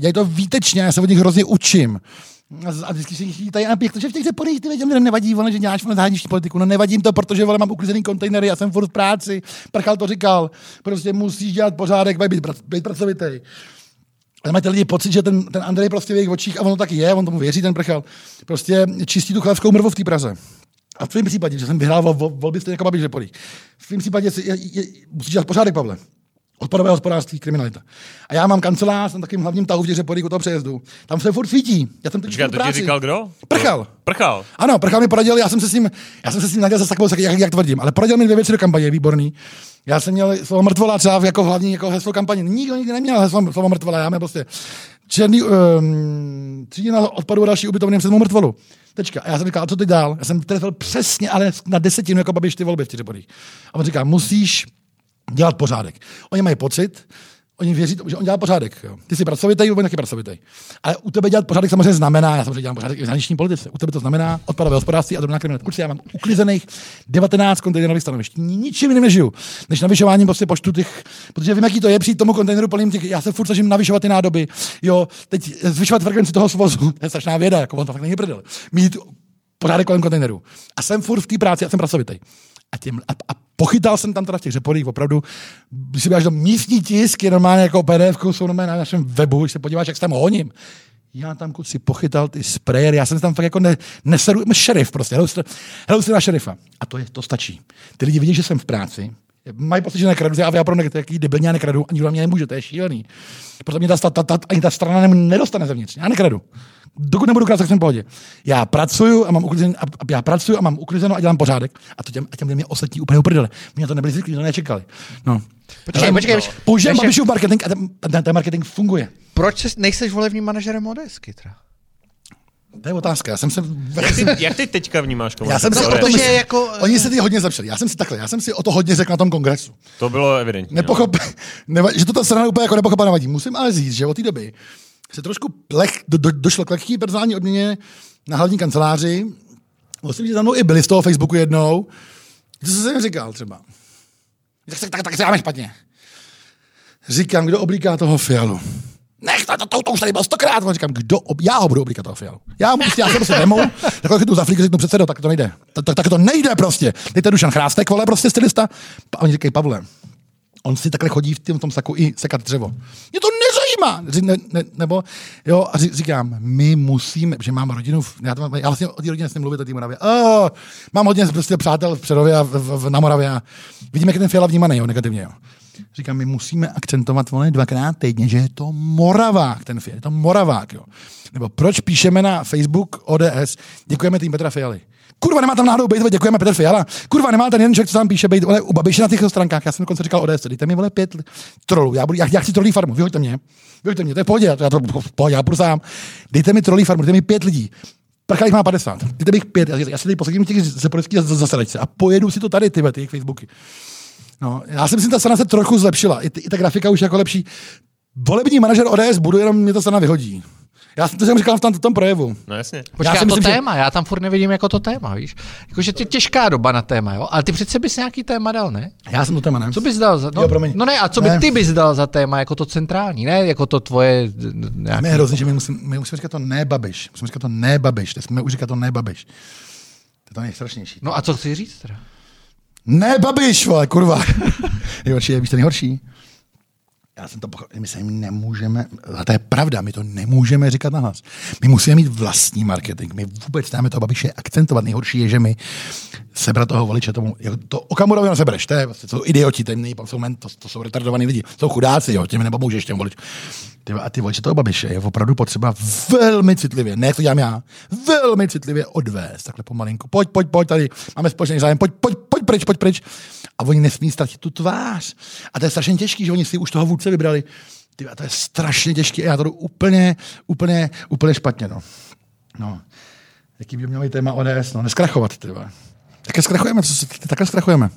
Dělají to výtečně, já se od nich hrozně učím. A vždycky si jich tady, a jak to, že v těch podích ty lidem nevadí, vole, že děláš vole, zahraniční politiku. No nevadím to, protože vole, mám uklizený kontejnery, já jsem furt v práci. Prchal to říkal, prostě musíš dělat pořádek, být, být pracovitý. Ale mají ty lidi pocit, že ten, ten Andrej prostě v jejich očích, a ono taky je, on tomu věří, ten prchal, prostě čistí tu chlebskou mrvu v té Praze. A v tvém případě, že jsem vyhrál vol, vol, volby stejně jako Babiš Řeporík, v tvém případě je, je, musíš dělat pořádek, Pavle. Odpadové hospodářství, kriminalita. A já mám kancelář na takým hlavním tahu v Řeporík u toho přejezdu. Tam se furt svítí. Já jsem teď Počkej, to ti říkal kdo? Prchal. Prchal. Ano, Prchal mi poradil, já jsem se s ním, já jsem se s ním nadělal zase takovou, jak, jak, tvrdím, ale poradil mi dvě věci do kampaně, výborný. Já jsem měl slovo mrtvola třeba jako hlavní jako heslo kampaně. Nikdo nikdy neměl heslo, slovo mrtvola, já měl prostě černý, um, třídina odpadu a další ubytovny před mrtvolu. Tečka. A já jsem říkal, a co teď dál? Já jsem trefil přesně, ale na desetinu jako babiš ty volby v Těřepodích. A on říká, musíš dělat pořádek. Oni mají pocit, Oni věří, že on dělá pořádek. Jo. Ty jsi pracovitý, on taky pracovitý. Ale u tebe dělat pořádek samozřejmě znamená, já samozřejmě dělám pořádek i v zahraniční politice, u tebe to znamená odpadové hospodářství a drobná kriminalita. Kurci, já mám uklizených 19 kontejnerových stanovišť. Ničím jiným nežiju, než navyšováním prostě počtu těch, protože vím, jaký to je přijít tomu kontejneru plným těch, já se furt snažím navyšovat ty nádoby, jo, teď zvyšovat frekvenci toho svozu, to je strašná věda, jako on to fakt není prdel. Mít pořádek kolem kontejneru. A jsem furt v té práci, já jsem pracovitý. A, těm, a, a pochytal jsem tam teda v těch řeporích opravdu, když si do místní tisk, je normálně jako PDF, jsou normálně na našem webu, když se podíváš, jak se tam honím. Já tam kuci pochytal ty sprayer, já jsem tam fakt jako ne, neseru, šerif prostě, hraju si na šerifa. A to je, to stačí. Ty lidi vidí, že jsem v práci, mají pocit, že nekradu, já opravdu jaký debilně nekradu, a nikdo mě nemůže, to je šílený. Proto mě ta, ta, ta, ta, ani ta strana nedostane zevnitř, já nekradu. Dokud nebudu krát, tak jsem v pohodě. Já pracuju a mám uklizen, a, já pracuju a mám uklizeno a dělám pořádek. A to těm, a těm mě ostatní úplně uprdele. Mě to nebyli zvyklí, to nečekali. No. Počkej, počkej, počkej. Používám Babišův marketing a ten, ten, ten, marketing funguje. Proč jsi, nejseš volebním manažerem Odesky? Teda? To je otázka. Já jsem se... Jak ty, jak ty teďka vnímáš komunikaci? Já jsem si o tom, že jako... Oni se ty hodně zlepšili. Já jsem si takhle, já jsem si o to hodně řekl na tom kongresu. To bylo evidentní. Nepochop, neva, že to ta strana úplně jako nepochopá nevadí. Musím ale říct, že od té doby se trošku leh, do, do, došlo k lehký personální odměně na hlavní kanceláři. Vlastně za mnou i byli z toho Facebooku jednou. Co jsem říkal třeba? Tak, tak, tak, tak se špatně. Říkám, kdo oblíká toho fialu. Nech, to, to, to, to už tady bylo stokrát. A říkám, kdo, ob, já ho budu oblíkat toho fialu. Já mu prostě, já se prostě nemohu, takhle chytnu za flík, řeknu předsedo, tak to nejde. Tak, tak, tak to nejde prostě. Dejte Dušan Chrástek, vole, prostě stylista. A oni říkají, Pavle, on si takhle chodí v tom, v tom saku i sekat dřevo. Mě to nezajímá. Ne, ne, nebo, jo, a říkám, my musíme, že mám rodinu, já, to mám, já vlastně o té rodině nesmím mluvit o té Moravě. Oh, mám hodně prostě přátel v Přerově a v, v, na Moravě a vidíme, jak ten Fiala vnímaný, jo, negativně. Jo. Říkám, my musíme akcentovat vole, dvakrát týdně, že je to Moravák, ten Fiala, je to Moravák. Jo. Nebo proč píšeme na Facebook ODS, děkujeme tým Petra Fialy. Kurva, nemá tam náhodou být, děkujeme Petr Fiala. Kurva, nemá ten jeden člověk, co tam píše, být u Babiše na těch stránkách. Já jsem dokonce říkal ODS, dejte mi vole pět trolů. Já, budu, já, já chci trolí farmu, vyhoďte mě. Vyhoďte mě, to je pohodě, já to pohodě, já budu sám. Dejte mi trolí farmu, dejte mi pět lidí. Prchal má 50. Dejte mi pět, já, já si tady posadím těch zeporovských zasedačce a pojedu si to tady, ty, ty Facebooky. No, já si myslím, ta strana se trochu zlepšila. I, i ta grafika už jako lepší. Volební manažer ODS budu, jenom mě to strana vyhodí. Já jsem to jsem říkal v tom, tom projevu. No jasně. Počkej, já to myslím, téma, že... já tam furt nevidím jako to téma, víš? Jakože to je těžká doba na téma, jo? Ale ty přece bys nějaký téma dal, ne? Já jsem to téma, ne? Co bys dal za... No, jo, promiň. no ne, a co by ne. ty bys dal za téma jako to centrální, ne? Jako to tvoje... Nějaký... My je hrozně, že my musíme, my musíme říkat to ne babiš. Musíme říkat to ne babiš. Teď jsme už říkat to ne babiš. To je to nejstrašnější. No a co chci říct teda? Ne babiš, vole, kurva. Nejhorší je, víš, to nejhorší já jsem to pochopil, my se jim nemůžeme, a to je pravda, my to nemůžeme říkat na hlas. My musíme mít vlastní marketing, my vůbec máme to babiše akcentovat. Nejhorší je, že my sebrat toho voliče tomu, to Okamurovi nesebereš, to, je, to jsou idioti, temný, jsou, to, to, jsou retardovaní lidi, jsou chudáci, jo, těm nepomůžeš těm volič. Ty, a ty voliče toho babiše je opravdu potřeba velmi citlivě, ne to dělám já, velmi citlivě odvést, takhle pomalinku. Pojď, pojď, pojď, tady máme společný zájem, pojď, pojď, pojď pryč, pojď pryč. A oni nesmí ztratit tu tvář. A to je strašně těžký, že oni si už toho vůdce vybrali. Ty, a to je strašně těžké. Já to jdu úplně, úplně, úplně špatně. No. no. Jaký by měl být téma ODS? No, neskrachovat. Ty, Také zkrachujeme, co se, takhle zkrachujeme.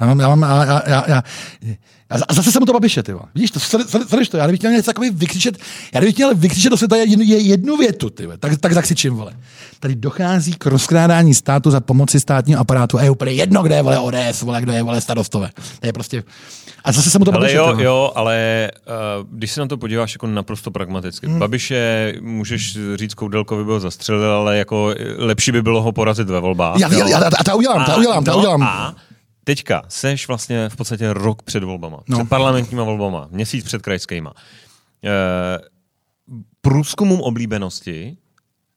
Já mám, já mám, já, já, já, já, a zase jsem to babiše, ty Vidíš to, sleduješ to, já kdybych měl něco takový vykřičet, já kdybych měl vykřičet do světa jednu, jednu větu, ty tak, tak zakřičím, vole. Tady dochází k rozkrádání státu za pomoci státního aparátu a je úplně jedno, kde je, vole, ODS, vole, kdo je, vole, starostové. To je prostě, a zase se mu to ale jo, jo, ale uh, když se na to podíváš jako naprosto pragmaticky. Hmm. Babiše můžeš říct, Koudelkovi byl zastřelil, ale jako lepší by bylo ho porazit ve volbách. Já, já, já, já, to udělám, to udělám, to no, udělám. A teďka seš vlastně v podstatě rok před volbama, no. před parlamentníma volbama, měsíc před krajskýma. průzkumům oblíbenosti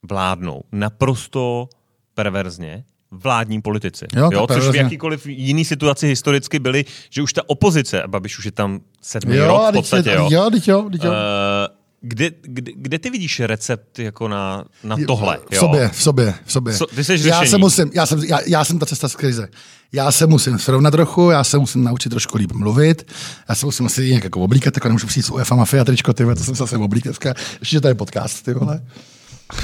vládnou naprosto perverzně vládní politici. Jo, jo, což v jakýkoliv jiný situaci historicky byly, že už ta opozice, a Babiš už je tam sedmý Jo, rok v podstatě, je- jo. jo, jo, jo. Eh, kde, kde, kde ty vidíš recept jako na, na tohle? V jo? sobě, v sobě, v sobě. So- ty jsi já se musím, já jsem, já, já jsem ta cesta z krize. Já se musím srovnat trochu, já se musím naučit trošku líp mluvit, já se musím asi nějak jako oblíkat, tak nemůžu přijít z UEFA Mafia tričko, ty vole, to jsem se zase oblík dneska, ještě že tady je podcast, ty vole.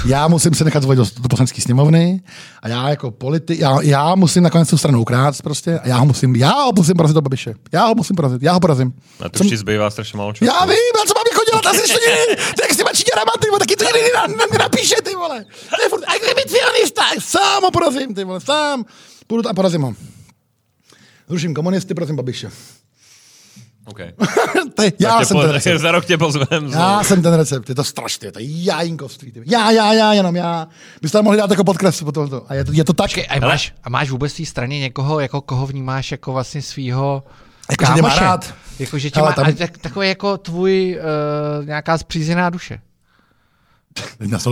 Já musím se nechat zvolit do, do poslanecké sněmovny a já jako politik, já, já, musím nakonec tu stranu ukrát prostě a já ho musím, já ho musím porazit do Babiše. Já ho musím porazit, já ho porazím. A to už ti zbývá strašně málo času. Já vím, a co mám jako dělat, asi ještě nikdy, tak s těma číňarama, ty vole, taky to nikdy na, na, nenapíše, ty vole. To je furt exhibicionista, sám ho porazím, ty vole, sám. Půjdu tam a porazím ho. Zruším komunisty, porazím Babiše. Okay. Ty, já jsem po, ten recept. za rok tě pozvem. Já jsem ten recept, je to strašně, to je jajinkovství. Ty. Já, já, já, jenom já. Byste tam mohli dát jako podkres po tohoto. A je to, je to tak, Počkej, a máš, a máš vůbec v té straně někoho, jako koho vnímáš jako vlastně svýho Jako, že tě má kámoše? rád. Jako, že tě Hele, má, tam- tak, takový jako tvůj uh, nějaká zpřízená duše.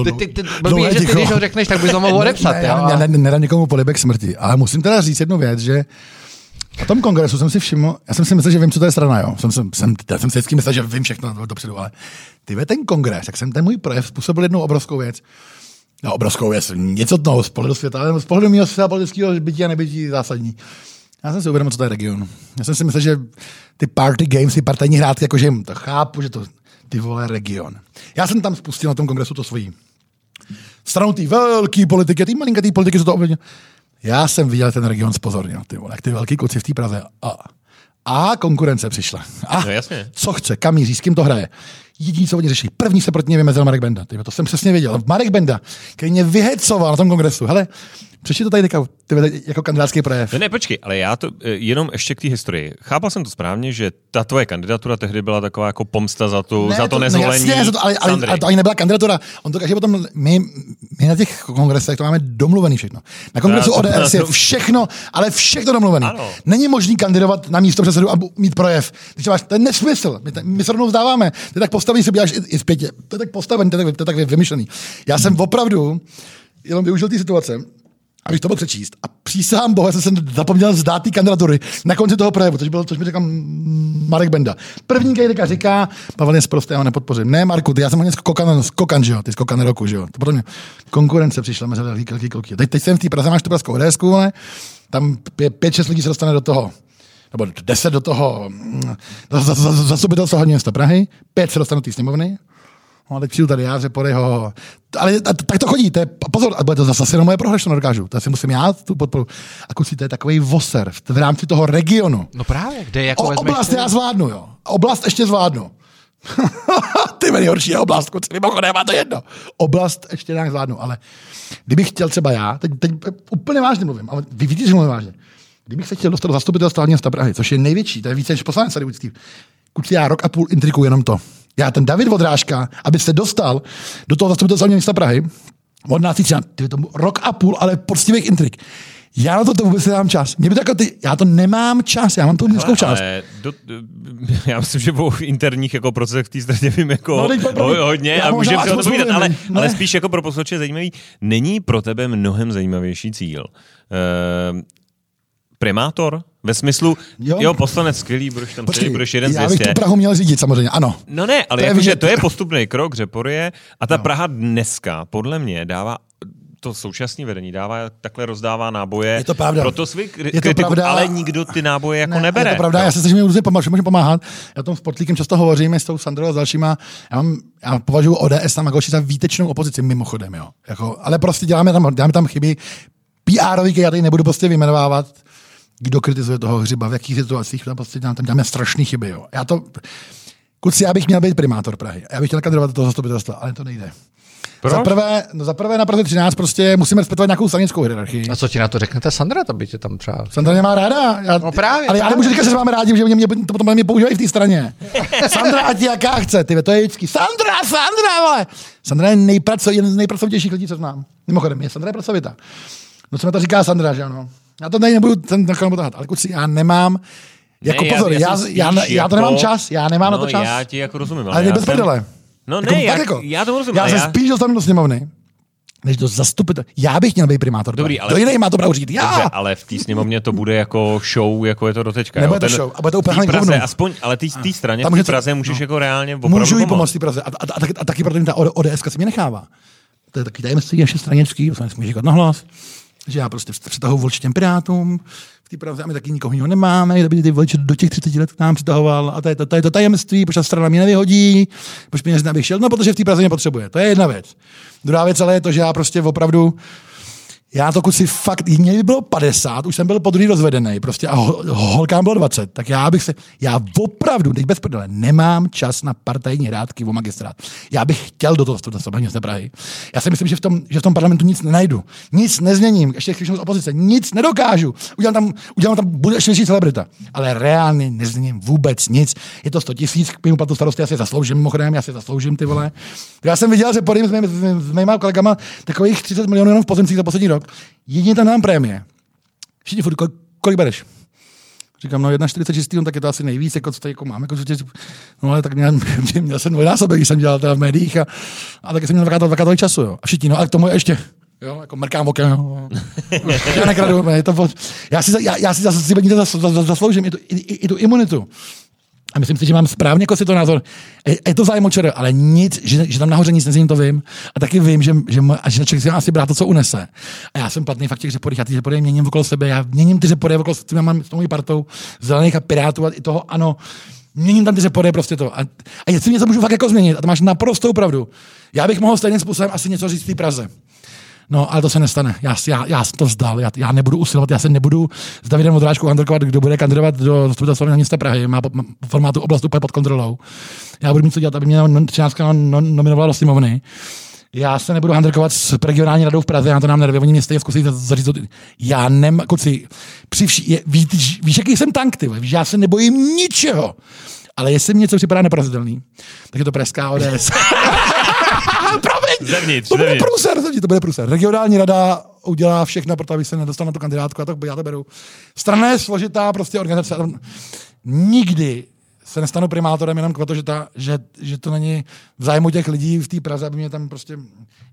Ty, ty, ty, blbý, že ty, když ho řekneš, tak bys ho mohl odepsat. ne, jo, já, já nedám někomu polibek smrti, ale musím teda říct jednu věc, že na tom kongresu jsem si všiml, já jsem si myslel, že vím, co to je strana, jo. Jsem, jsem, jsem, já jsem si vždycky myslel, že vím všechno dopředu, ale ty ve ten kongres, tak jsem ten můj projev způsobil jednu obrovskou věc. No, obrovskou věc, něco toho z pohledu světa, ale z pohledu mého světa politického bytí a nebytí zásadní. Já jsem si uvědomil, co to je region. Já jsem si myslel, že ty party games, ty partajní hrátky, jakože to chápu, že to ty vole region. Já jsem tam spustil na tom kongresu to svojí stranou té velké politiky, té malinkatý politiky, co to ovlivnilo. Já jsem viděl ten region spozornil, ty vole, jak ty velký kluci v té Praze. A, a konkurence přišla. A No jasně. co chce, kam míří, s kým to hraje. Jediný, co oni řeší. První se proti ně vymezil Marek Benda. Tyjo, to jsem přesně věděl. Marek Benda, který mě vyhecoval na tom kongresu. Hele, přečti to tady teďka, jako kandidátský projev. Ne, ne, počkej, ale já to eh, jenom ještě k té historii. Chápal jsem to správně, že ta tvoje kandidatura tehdy byla taková jako pomsta za, tu, za to no nezvolení jasně, za to, ale, ale, ale, to ani nebyla kandidatura. On to každý potom, my, my na těch kongresech to máme domluvený všechno. Na kongresu Já to- ODS je to- všechno, ale všechno domluvené. Není možný kandidovat na místo předsedu a mít projev. Když máš, to je nesmysl. My, my se rovnou vzdáváme. Ty tak postavený si uděláš i, i zpětě. To je tak postavený, to je tak, to je tak vymyšlený. Já jsem opravdu jenom využil té situace, abych to mohl přečíst. A přísahám Bohu, já jsem se zapomněl vzdát té kandidatury na konci toho projevu, což, bylo, což mi říkal Marek Benda. První kejdeka říká, Pavel je zprostý, já ho nepodpořím. Ne, Marku, ty, já jsem něco kokan, kokan, že jo, ty skokan roku, že jo. To potom konkurence přišla mezi velký, velký kluky. Teď, teď jsem v té Praze, máš tu pražskou ODSku, ale tam pě, pět, šest lidí se dostane do toho nebo deset do toho za- za- za- zastupitelstva města Prahy, pět se dostanou do té sněmovny, No, a teď přijdu tady já, že podej ho. Ale a- tak to chodí, to je, pozor, a bude to zase jenom moje prohra, že to nedokážu. To si musím já tu podporu. A kluci, to je takový voser v, v rámci toho regionu. No právě, kde jako O, oblast já zvládnu, jo. Oblast ještě zvládnu. Ty nejhorší je oblast, kluci, mimochodem, má to jedno. Oblast ještě nějak zvládnu, ale kdybych chtěl třeba já, teď, teď úplně vážně mluvím, ale vy vidíte, že mluvím vážně. Kdybych se chtěl dostat do zastupitelstva města Prahy, což je největší, to je více než poslanec tady úctý. Kuci, já rok a půl intrikuju jenom to. Já ten David Vodrážka, aby se dostal do toho zastupitelstva města Prahy, od nás třeba, ty tomu rok a půl, ale poctivých intrik. Já na to, to vůbec nemám čas. Mě by to jako ty, já to nemám čas, já mám tu nízkou část. Ale do, já myslím, že o interních jako procesech v té straně vím jako No, pro- ho, hodně já a můžeme si o moc povídat, ale, ne? ale spíš jako pro posluchače zajímavý. Není pro tebe mnohem zajímavější cíl uh, primátor? Ve smyslu, Jo. jo, poslanec skvělý, budeš tam Počkej, Počkej, budeš jeden z já bych 200. tu Prahu měl řídit samozřejmě, ano. No ne, ale To je jakože vidět. to je postupný krok, Řeporie a ta no. Praha dneska podle mě dává to současné vedení dává, takhle rozdává náboje. Je to pravda. Proto svý Je to kritiku, pravda. ale nikdo ty náboje jako Ne, nebere. Je to pravda, jo. já se snažím různě pomáhat, můžu pomáhat. Já tom s Portlíkem často hovořím, s tou Sandrou a s dalšíma. Já, mám, já považuji ODS tam jako za výtečnou opozici, mimochodem, jo. Jako, ale prostě děláme tam, děláme tam chyby. PR-ový, já tady nebudu prostě vyjmenovávat, kdo kritizuje toho hřiba, v jakých situacích, tam prostě děláme, tam děláme strašné chyby, jo. Já to, Kuci, já bych měl být primátor Prahy. Já bych chtěl kandidovat do toho zastupitelstva, ale to nejde. Proč? Za prvé, no za prvé na Praze 13 prostě musíme respektovat nějakou stranickou hierarchii. A co ti na to řeknete Sandra, to by tě tam třeba... Sandra mě má ráda. Já, No právě, ale já nemůžu říkat, že se máme rádi, že mě, mě, to potom mě používají v té straně. Sandra, ať jaká chce, ty, to je vždycky. Sandra, Sandra, vole. Sandra je nejpraco, jeden z nejpracovitějších lidí, co znám. Mimochodem, je Sandra je pracovitá. No co mi to říká Sandra, že ano. Já to tady nebudu ten nebudu tahat, ale kuci, já nemám, Jako Ne, pozor, já, jsem já, spíš já, to nemám čas, já nemám no, na to čas. já ti jako rozumím, ale, ale já bez jsem- prdele. No Jako, ne, tak já, jako, já to rozumím, Já se já... spíš dostanu do sněmovny, než do zastupitel. Já bych měl být primátor. Dobrý, ale- Kdo jiný má to právo říct? Já! Dobře, ale v té sněmovně to bude jako show, jako je to doteďka. Nebude jo? to show, a bude to v úplně Praze, hovno. aspoň, ale ty, té straně, v té Praze můžeš no. jako reálně opravdu Můžu jí pomoct. té Praze. A, a, a, taky- a, taky proto mi ta ODS si mě nechává. To je taky tajemství ještě stranický, to se nesmí říkat nahlas, že já prostě přitahuji voliče těm pirátům, v té Praze a my taky nikoho jiného nemáme, kdo by ty voliče do těch 30 let k nám přitahoval a to je to, to, je to tajemství, protože strana mě nevyhodí, proč nezná, abych šel, no protože v té Praze mě potřebuje. To je jedna věc. Druhá věc ale je to, že já prostě opravdu já to si fakt, mě by bylo 50, už jsem byl po druhý rozvedený, prostě a ho, holkám bylo 20, tak já bych se, já opravdu, teď bez prdele, nemám čas na partajní hrádky o magistrát. Já bych chtěl do toho dostat města Prahy. Já si myslím, že v, tom, že v tom parlamentu nic nenajdu. Nic nezměním, ještě když z opozice, nic nedokážu. Udělám tam, udělám tam, bude ještě celebrita. Ale reálně nezměním vůbec nic. Je to 100 tisíc, k mému platu starosty, já si zasloužím, mimochodem, já si zasloužím ty vole. Já jsem viděl, že podím s, mými, s mýma kolegama takových 30 milionů jenom v pozemcích za poslední rok. Jedině tam nám prémie. Všichni furt, kolik, kolik bereš? Říkám, no 1,46, no, tak je to asi nejvíc, jako co tady jako mám. Jako, že- no ale tak měl, měl jsem dvojnásobek, když jsem dělal teda v médiích a, a taky jsem měl dvakrát, dvakrát tolik času. Jo. A všichni, no a k tomu ještě, jo, jako mrkám okem. Já nekradu, je to, já si, já, já si zase si zasloužím i tu, i, i, i tu imunitu. A myslím si, že mám správně jako si to názor. Je, je to zájem ČR, ale nic, že, že tam nahoře nic nezním, to vím. A taky vím, že, že, a že člověk si asi brát to, co unese. A já jsem platný fakt těch řeporých, já ty řepory měním okolo sebe, já měním ty řepory okolo sebe, mám s tou mojí partou zelených a pirátů a i toho, ano, měním tam ty řepory, prostě to. A, a jestli něco můžu fakt jako změnit, a to máš naprostou pravdu. Já bych mohl stejným způsobem asi něco říct v té Praze. No, ale to se nestane. Já, já, já to vzdal. Já, já nebudu usilovat, já se nebudu s Davidem Vodráčkou handrkovat, kdo bude kandidovat do zastupitelstva města Prahy. Má, formátu oblast úplně pod kontrolou. Já budu mít co dělat, aby mě non- 13 non- non- nominovala do sněmovny. Já se nebudu handrkovat s regionální radou v Praze, já to nám nervě, oni mě stejně zkusí za- zaříct. to- Já nem, kluci, při je, ví, víš, jaký jsem tank, ty, víš, já se nebojím ničeho. Ale jestli mi něco připadá neporazitelný, tak je to Pražská ODS. Zevnitř, to bude zevnitř. průser, zevnitř, to bude průser. Regionální rada udělá všechno, proto aby se nedostal na tu kandidátku, já to, já to beru. Strana je složitá prostě organizace. Nikdy se nestanu primátorem jenom proto, že, ta, že, že to není v zájmu těch lidí v té Praze, aby mě tam prostě...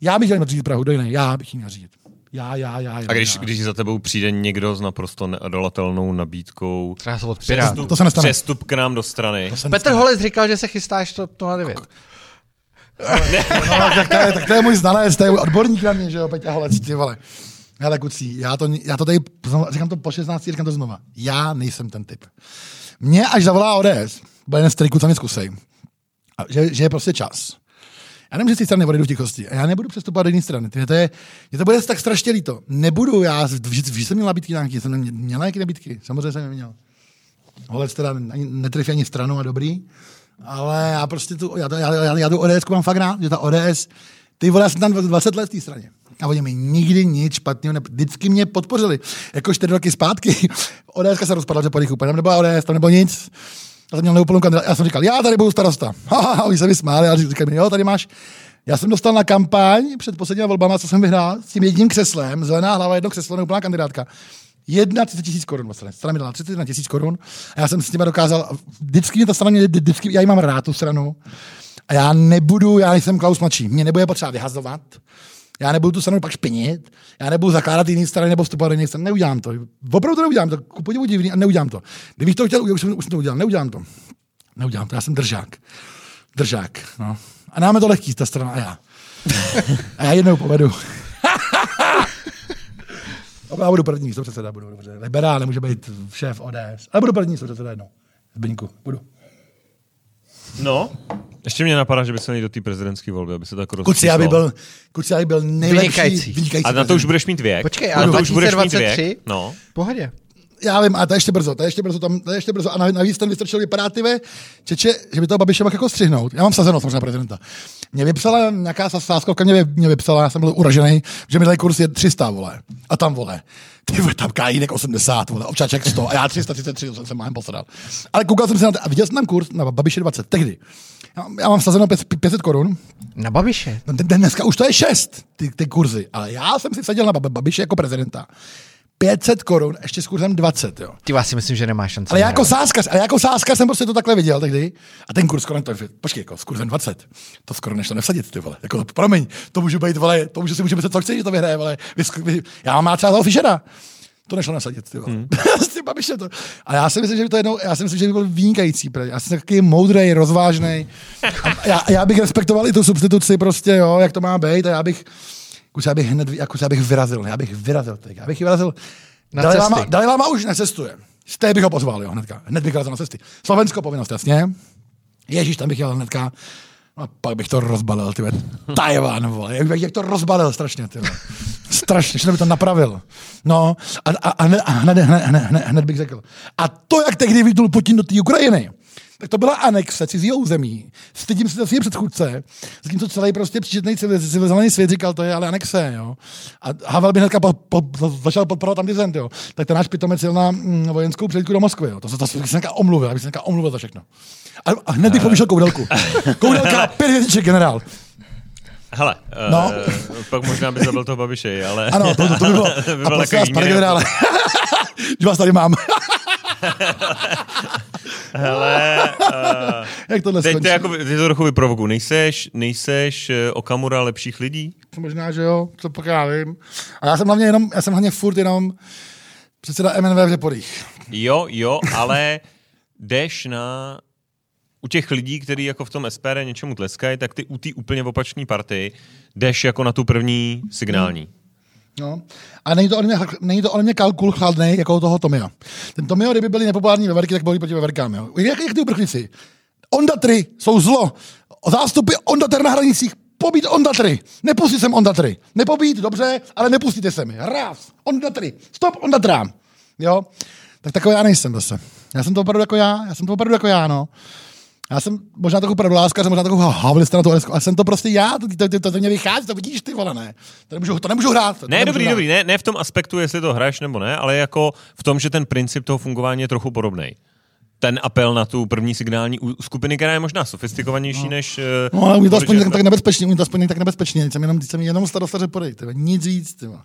Já bych měl řídit Prahu, do jiný. Já bych ji měl řídit. Já, já, já. A když, já. když za tebou přijde někdo s naprosto neodolatelnou nabídkou, Třeba se od Pirátů. To se nestane. přestup k nám do strany, Petr Holec říkal, že se chystáš to, to na 9. No, tak, to je, tak to je můj znalec, to je můj odborník na mě, že jo, Peťa Holec, ty vole. Hele, kucí, já to, já to tady, říkám to po 16, říkám to znova. Já nejsem ten typ. Mě až zavolá ODS, bude jeden z triků, co mě zkusej. A že, že, je prostě čas. Já nemůžu z té strany odejdu v tichosti. A já nebudu přestupovat do jiné strany. Ty, to je, mě to bude tak strašně líto. Nebudu, já vždy, vždy jsem měl nabídky nějaký, jsem měl nějaké nabídky, samozřejmě jsem neměl. Holec teda ani, netrefí ani stranu a dobrý, ale já prostě tu, já, já, já, já tu ODS mám fakt rád, že ta ODS, ty vole, já jsem tam 20 let v té straně. A oni mi nikdy nic špatného, ne, vždycky mě podpořili. Jako čtyři roky zpátky, ODS se rozpadla, že po nich úplně, tam nebyla ODS, tam nebylo nic. Já jsem měl neúplnou kandidát, já jsem říkal, já tady budu starosta. Ha, oni se mi smáli, a říkali mi, jo, tady máš, já jsem dostal na kampaň před posledníma volbama, co jsem vyhrál, s tím jedním křeslem, zelená hlava, jedno křeslo, neúplná kandidátka. Jedna 30 tisíc korun vlastně. Strana mi dala 31 tisíc korun a já jsem s nimi dokázal, vždycky mě ta strana, vždycky, já jí mám rád tu stranu a já nebudu, já nejsem Klaus mladší, mě nebude potřeba vyhazovat, já nebudu tu stranu pak špinit, já nebudu zakládat jiný strany nebo vstupovat do jiných stran, neudělám to. Opravdu to neudělám, to ku podivu divný a neudělám to. Kdybych to chtěl, už jsem, už jsem to udělal, neudělám to. Neudělám to, já jsem držák. Držák, no. A nám je to lehký, ta strana a já. A já jednou povedu. Já budu první místo předseda, budu dobře. Liberál nemůže být šéf ODS. Ale budu první místo předseda jednou. Zbyňku, budu. No. Ještě mě napadá, že by se měl do té prezidentské volby, aby se tak Kuci, já rozpísal. byl, Kuci, já bych byl nejlepší, Vynikající. vynikající A na to už budeš mít věk. Počkej, na ale to už budeš mít 2023? věk. No. Pohodě. Já vím, a to je ještě brzo, to je ještě brzo, tam, to je ještě brzo. A navíc- ten vystrčil vypadá ty čeče, že by toho Babiše mohl jako střihnout. Já mám sazenost možná prezidenta. Mě vypsala nějaká sáskovka, mě, mě vypsala, já jsem byl uražený, že mi dají kurz je 300, vole. A tam, vole. Ty vole, tam Kajínek 80, vole, občáček 100 a já 333 jsem se mám posral. Ale koukal jsem se na to a viděl jsem tam kurz na Babiše 20 tehdy. Já, já mám sazeno 500 korun, Na Babiše. No, dneska už to je šest, ty, ty kurzy. Ale já jsem si vsadil na Bab- Babiše jako prezidenta. 500 korun, ještě s kurzem 20, jo. Ty vás si myslím, že nemáš šanci. Ale já jako sáskař, ale jako sáskař jsem prostě to takhle viděl tehdy. A ten kurz skoro to počkej, jako s kurzem 20. To skoro nešlo nevsadit, ty vole. Jako, promiň, to můžu být, vole, to můžu si můžu myslet, co chci, že to vyhraje, vole. Vy, vy, já mám třeba toho Fischera. To nešlo nasadit, ty vole. Hmm. s tím Babišem to. A já si myslím, že by to jednou, já si myslím, že by byl vynikající. protože Já jsem takový moudrej, rozvážný. A já, já, bych respektoval i tu substituci prostě, jo, jak to má být. A já bych, kus, já bych hned, jako, já bych vyrazil, já bych vyrazil, teď, já bych vyrazil. Na. Lama, Dalai Lama už necestuje. Z té bych ho pozval, jo, hnedka. Hned bych vyrazil na cesty. Slovensko povinnost, jasně. Ježíš, tam bych jel hnedka. No, pak bych to rozbalil, ty vole. Tajvan, vole. Jak, jak to rozbalil strašně, ty. Strašně, že by to napravil. No, a, a, a, hned, a hned, hned, hned, hned, hned, bych řekl. A to, jak tehdy vytul Putin do té Ukrajiny, tak to byla anexe cizího území. Stydím se za svým předchůdce, zatímco celý prostě příčetný civilizovaný svět říkal, to je ale anexe, jo. A Havel by hnedka po, po, začal podporovat antizent, jo. Tak ten náš pitomec jel na mm, vojenskou přejítku do Moskvy, jo. To, to, to, to bych se omluvil, abych se omluvil za všechno. A, a hned bych povýšil koudelku. Koudelka, pět hvězdiček, generál. Hele, No. uh, pak možná by zabil toho Babiše, ale... Ano, to, to, to by bylo. by A byl prosím vás, pane generále, že vás tady mám. Hele, uh, Jak tohle teď skončí? to, jako, ty to trochu vyprovokuju. Nejseš, nejseš eh, Okamura lepších lidí? Možná, že jo, co pak já vím. A já jsem hlavně jenom, já jsem hlavně furt jenom předseda MNV v Řeporích. Jo, jo, ale jdeš na u těch lidí, kteří jako v tom SPD něčemu tleskají, tak ty u té úplně opačné party jdeš jako na tu první signální. No. A není to ode mě, není to ode mě kalkul chladný, jako toho Tomia. Ten Tomio, kdyby byli nepopulární veverky, tak byli proti veverkám. Jo. Jak, jak ty uprchlíci? Ondatry jsou zlo. Zástupy ondater na hranicích pobít ondatry. Nepustit sem ondatry. Nepobít, dobře, ale nepustíte se mi. Ráz. Ondatry. Stop ondatrám. Jo? Tak takový já nejsem zase. Já jsem to opravdu jako já. Já jsem to opravdu jako já, no. Já jsem možná takový pravdoláskař, možná takový havlista na to, ale jsem to prostě já, to, to, to, to mě vychází, to vidíš ty vole, ne. To nemůžu, to nemůžu hrát. To Ne, nemůžu dobrý, hrát. dobrý, ne, ne v tom aspektu, jestli to hraješ nebo ne, ale jako v tom, že ten princip toho fungování je trochu podobný. Ten apel na tu první signální skupiny, která je možná sofistikovanější no. než... eh, No, ale umí to aspoň tak, tak nebezpečně, umí to aspoň tak nebezpečně, jsem jenom, jsem jenom starostaře podej, tyhle, nic víc, tyhle.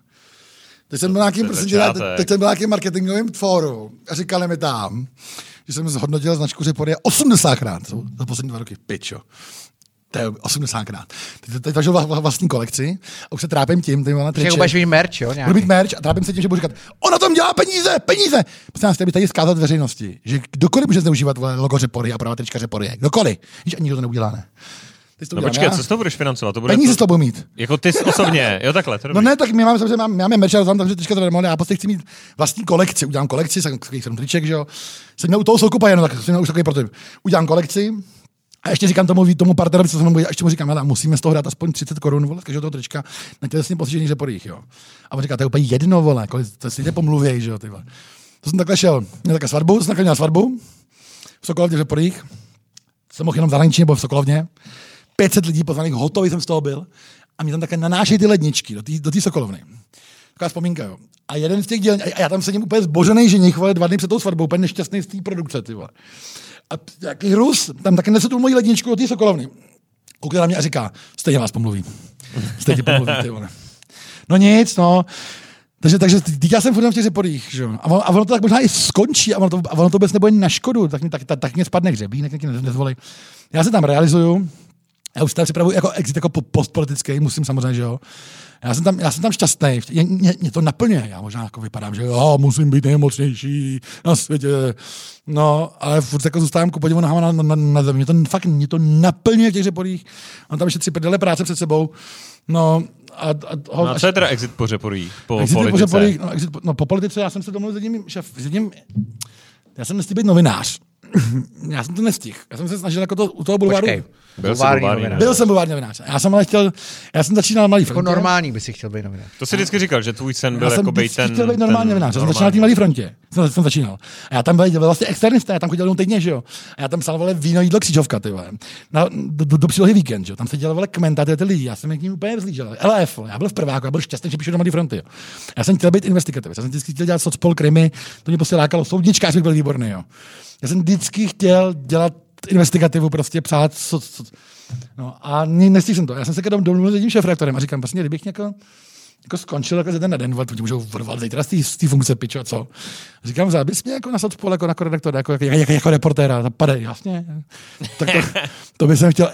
Teď jsem byl nějakým, To je prosím teď jsem byl nějakým marketingovým fóru a říkali mi tam, že jsem zhodnotil značku Řepory 80krát za- za poslední dva roky. Pičo. To je 80krát. Teď, teď važil vla- vlastní kolekci a už se trápím tím, vole, Však triček. budeš mít merch, jo? Budu mít merch a trápím se tím, že budu říkat, on na tom dělá peníze, peníze. Prostě nás tady zkázat veřejnosti, že kdokoliv může zneužívat logo Řepory a práva trička Řepory. Kdokoliv. Víš, ani to neudělá, ne. Teď to No počkej, já. co z toho budeš financovat? To bude Peníze to, z toho budu mít. Jako ty osobně, jo takhle, to No ne, tak my máme, samozřejmě máme, máme merch, tam, takže trička zadarmo, ale já prostě chci mít vlastní kolekci. Udělám kolekci, jsem jsem triček, že jo. Jsem měl u toho soukupa jenom, tak jsem měl už takový prototyp. Udělám kolekci, a ještě říkám tomu, tomu partnerovi, co bude, a ještě mu říkám, hele, musíme z toho dát aspoň 30 korun, vole, z každého toho trička, na tělesně postižených řeporých, jo. A on říká, to je úplně jedno, vole, kolik, to si jde pomluvěj, že jo, ty vole. To jsem takhle šel, měl také svatbu, jsem takhle měl svatbu, v Sokolovně v řeporých, jsem mohl jenom v zahraničí nebo v Sokolovně, 500 lidí pozvaných, hotový jsem z toho byl, a mě tam také nanášejí ty ledničky do té do Sokolovny. Taková vzpomínka, jo. A jeden z těch děl, a já tam sedím úplně zbožený ženich, vole, dva dny před tou svatbou, úplně nešťastný z té produkce, ty vole. A jaký Rus, tam taky nese tu moji ledničku do té Sokolovny. Koukne na mě a říká, stejně vás pomluví. Stejně pomluví, ty vole. No nic, no. Takže, takže teď já jsem furt v těch řeporích, že jo. A, ono, a ono to tak možná i skončí a ono to, a ono to vůbec nebude na škodu, tak, mi- tak, tak, tak mě spadne hřebínek, tak mě nezvolí. Já se tam realizuju, já už se tam připravuji jako exit, jako po- postpolitický, musím samozřejmě, že jo. Já jsem tam, já jsem tam šťastný, mě, mě, mě, to naplňuje, já možná jako vypadám, že jo, musím být nejmocnější na světě, no, ale furt jako zůstávám ku podivu nohama na, na, na, na zemi, mě to fakt, mě to naplňuje v těch řeporích, mám tam ještě tři prdele práce před sebou, no, a, a, ho, No a co je teda exit po řeporí, po Exit politice? Po, politice. no, exit, po- no, po politice já jsem se domluvil s jedním šef, s jedním, já jsem nestihl být novinář. já jsem to nestihl. Já jsem se snažil jako to, u toho bulváru. Počkej. Byl jsi Bulvární bulvární novinář. Byl jsem bulvární novinář. Já jsem ale chtěl, já jsem začínal na malý Jako frontě. normální by si chtěl být novinář. To jsi vždycky říkal, že tvůj sen byl Já jako být ten... chtěl být normální novinář. Já jsem začínal na té malé frontě. Jsem, jsem začínal. A já tam byl, byl vlastně externista, já tam chodil jenom týdně, že jo. A já tam psal vole víno, jídlo, křičovka, ty vole. Na, do, do, do, přílohy víkend, že jo. Tam se dělal vole komentátory ty lidi. Já jsem k ním úplně vzlížel. LF, já byl v prváku, já byl šťastný, že píšu do malé fronty. Jo. Já jsem chtěl být investigativ. Já jsem vždycky chtěl dělat socpol, krimi, to mě prostě lákalo. Soudničkář bych byl výborný, jo. Já jsem vždycky chtěl dělat investigativu, prostě psát, co, co, No a ne- nestihl jsem to. Já jsem se kedom domluvil s jedním šéfredaktorem a říkám, prostě, kdybych jako, jako skončil jako den na den, ti můžou vrvat zítra z té funkce pičo, co? Říkám, zabys mě jako na Southpol, jako na redaktora, jako, jako, jako, jako reportéra, zapade, jasně. Tak to, to by jsem chtěl,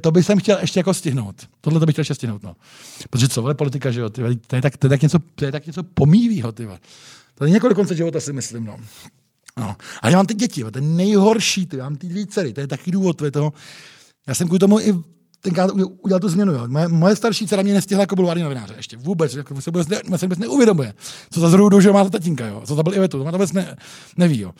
to bych jsem chtěl ještě jako stihnout. Tohle to bych chtěl ještě stihnout, no. Protože co, vole, politika, že jo, ty, to, je tak, to, je tak něco, to je tak něco pomývýho, ty To je do konce života, si myslím, no. No. A já mám ty děti, to je nejhorší, ty, já mám ty dvě dcery, to je taky důvod, to je toho. Já jsem kvůli tomu i tenkrát udělal tu změnu. Jo. Moje, moje starší dcera mě nestihla jako bulvární novináře ještě. Vůbec. Jako se vůbec, ne, se vůbec neuvědomuje. Co za zrůdu, že má to tatínka. Jo. Co za byl Ivetu. To má to vůbec ne, neví. Jo.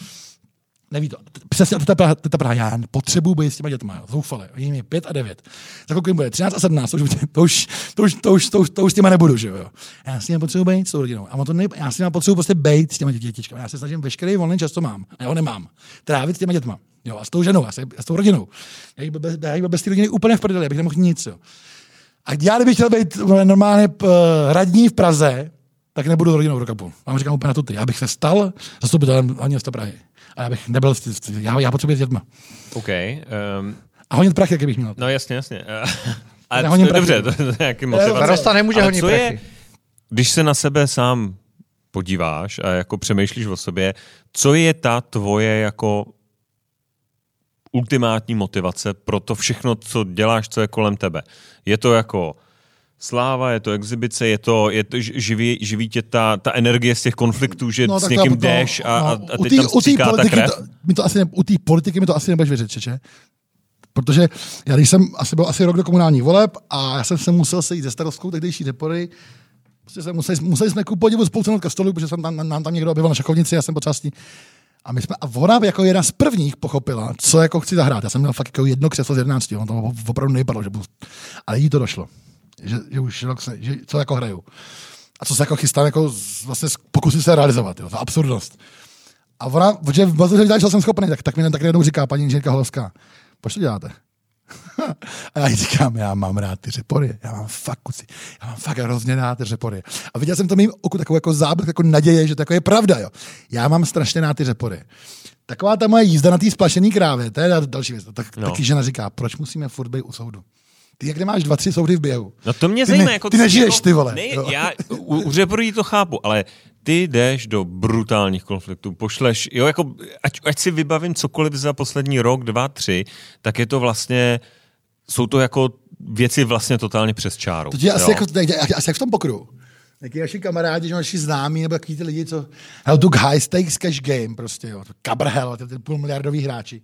Neví to. Přesně to Praha, to Praha. Já potřebuji být s těma dětma. Zoufale. Jím je 5 a 9. Za kolik bude? 13 a 17. To už, to už, to už, to už, to už, to už s těma nebudu. Že jo? Já si potřebuji být s tou rodinou. A to ne, já si potřebuji prostě být s těma dětičkami. Já se snažím veškerý volný čas, co mám. A já ho nemám. Trávit s těma dětma. Jo, a s tou ženou, a s, a s tou rodinou. Já bych bez, já bez té rodiny úplně v prdeli, já bych nemohl nic. Jo. A já, kdybych chtěl být normálně p, radní v Praze, tak nebudu rodinou půl. Vám říkám úplně na to ty. Já bych se stal zastupitelem hlavně města Prahy. A já bych nebyl, já, já potřebuji s dětma. OK. Um... A honit prachy, jaký bych měl. No jasně, jasně. A to, dobře, to, to je nějaký motivace. Starosta nemůže honit prachy. Je, když se na sebe sám podíváš a jako přemýšlíš o sobě, co je ta tvoje jako ultimátní motivace pro to všechno, co děláš, co je kolem tebe. Je to jako sláva, je to exibice, je to, je to živí, živí tě ta, ta energie z těch konfliktů, že no, s někým to, jdeš a, no, a, a teď tý, tam stříká ta krev? To, mi to asi, u té politiky mi to asi nebudeš věřit, čeče? Protože já když jsem asi byl asi rok do komunálních voleb a já jsem se musel sejít ze starostkou tehdejší depory, prostě jsem museli, museli jsme ku podivu spolu ke stolu, protože jsem tam, nám tam někdo objevil na šachovnici, já jsem potřeba s ní a my jsme, a ona jako jedna z prvních pochopila, co jako chci zahrát. Já jsem měl fakt jako jedno křeslo z 11, on to opravdu nevypadalo, že budu, ale jí to došlo. Že, že už že, co jako hraju. A co se jako chystám, jako vlastně pokusit se realizovat, jo, ta absurdnost. A ona, protože v že jsem schopný, tak, tak mi tak jednou říká paní inženýrka Holovská, proč to děláte? a já jí říkám, já mám rád ty řepory, já mám fakt kuci, já mám fakt hrozně rád ty řepory. A viděl jsem to mým oku takovou jako záblek, jako naděje, že to jako je pravda, jo. Já mám strašně rád ty řepory. Taková ta moje jízda na té splašený krávě, to je další věc. Tak, no. Taky žena říká, proč musíme furt být u soudu? Ty jak nemáš dva, tři soudy v běhu? No to mě ty zajímá. Ne, jako ty nežiješ, jako, ty vole. Ne, já u, u řeporů to chápu, ale ty jdeš do brutálních konfliktů, pošleš, jo, jako, ať, ať si vybavím cokoliv za poslední rok, dva, tři, tak je to vlastně jsou to jako věci vlastně totálně přes čáru. To je asi, jako, asi jak v tom pokru. Jaký naši kamarádi, že naši známí, nebo takový ty lidi, co hell, tu high stakes cash game, prostě, jo, Cabrhel, ty, ty půlmiliardový hráči.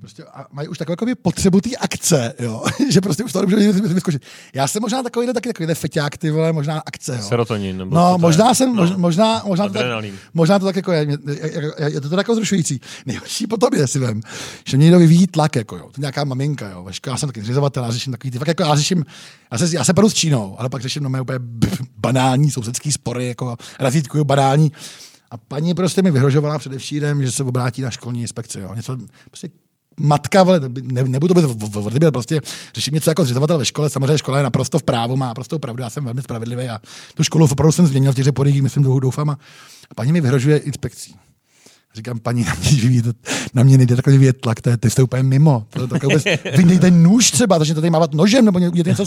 Prostě a mají už takovou potřebu té akce, jo? že prostě už to nemůže vyskočit. Já jsem možná takový taky takový feťák, ty vole, možná akce. Jo? Serotonin. Nebo no, možná jsem, no. možná, možná, to tak, možná to tak jako je, je, je, je to tak jako zrušující. Nejhorší potom je, si vem, že mě někdo vyvíjí tlak, jako jo, to nějaká maminka, jo, já jsem taky zřizovatel, já řeším takový ty, fakt jako já řeším, já se, já se padu s Čínou, ale pak řeším no, úplně banální sousedský spory, jako razítkuju banální. A paní prostě mi vyhrožovala především, že se obrátí na školní inspekci. Jo. Něco, prostě matka, vole, ne, nebudu to být prostě řeším něco jako zřizovatel ve škole, samozřejmě škola je naprosto v právu, má naprosto pravdu, já jsem velmi spravedlivý a tu školu opravdu jsem změnil v těch podích, myslím, doufám. A, a paní mi vyhrožuje inspekcí. Říkám, paní, na mě, na mě nejde takový vyjet tlak, to, to jste úplně mimo. To, to, vůbec, vy nejde nůž třeba, takže to tady mávat nožem, nebo něco,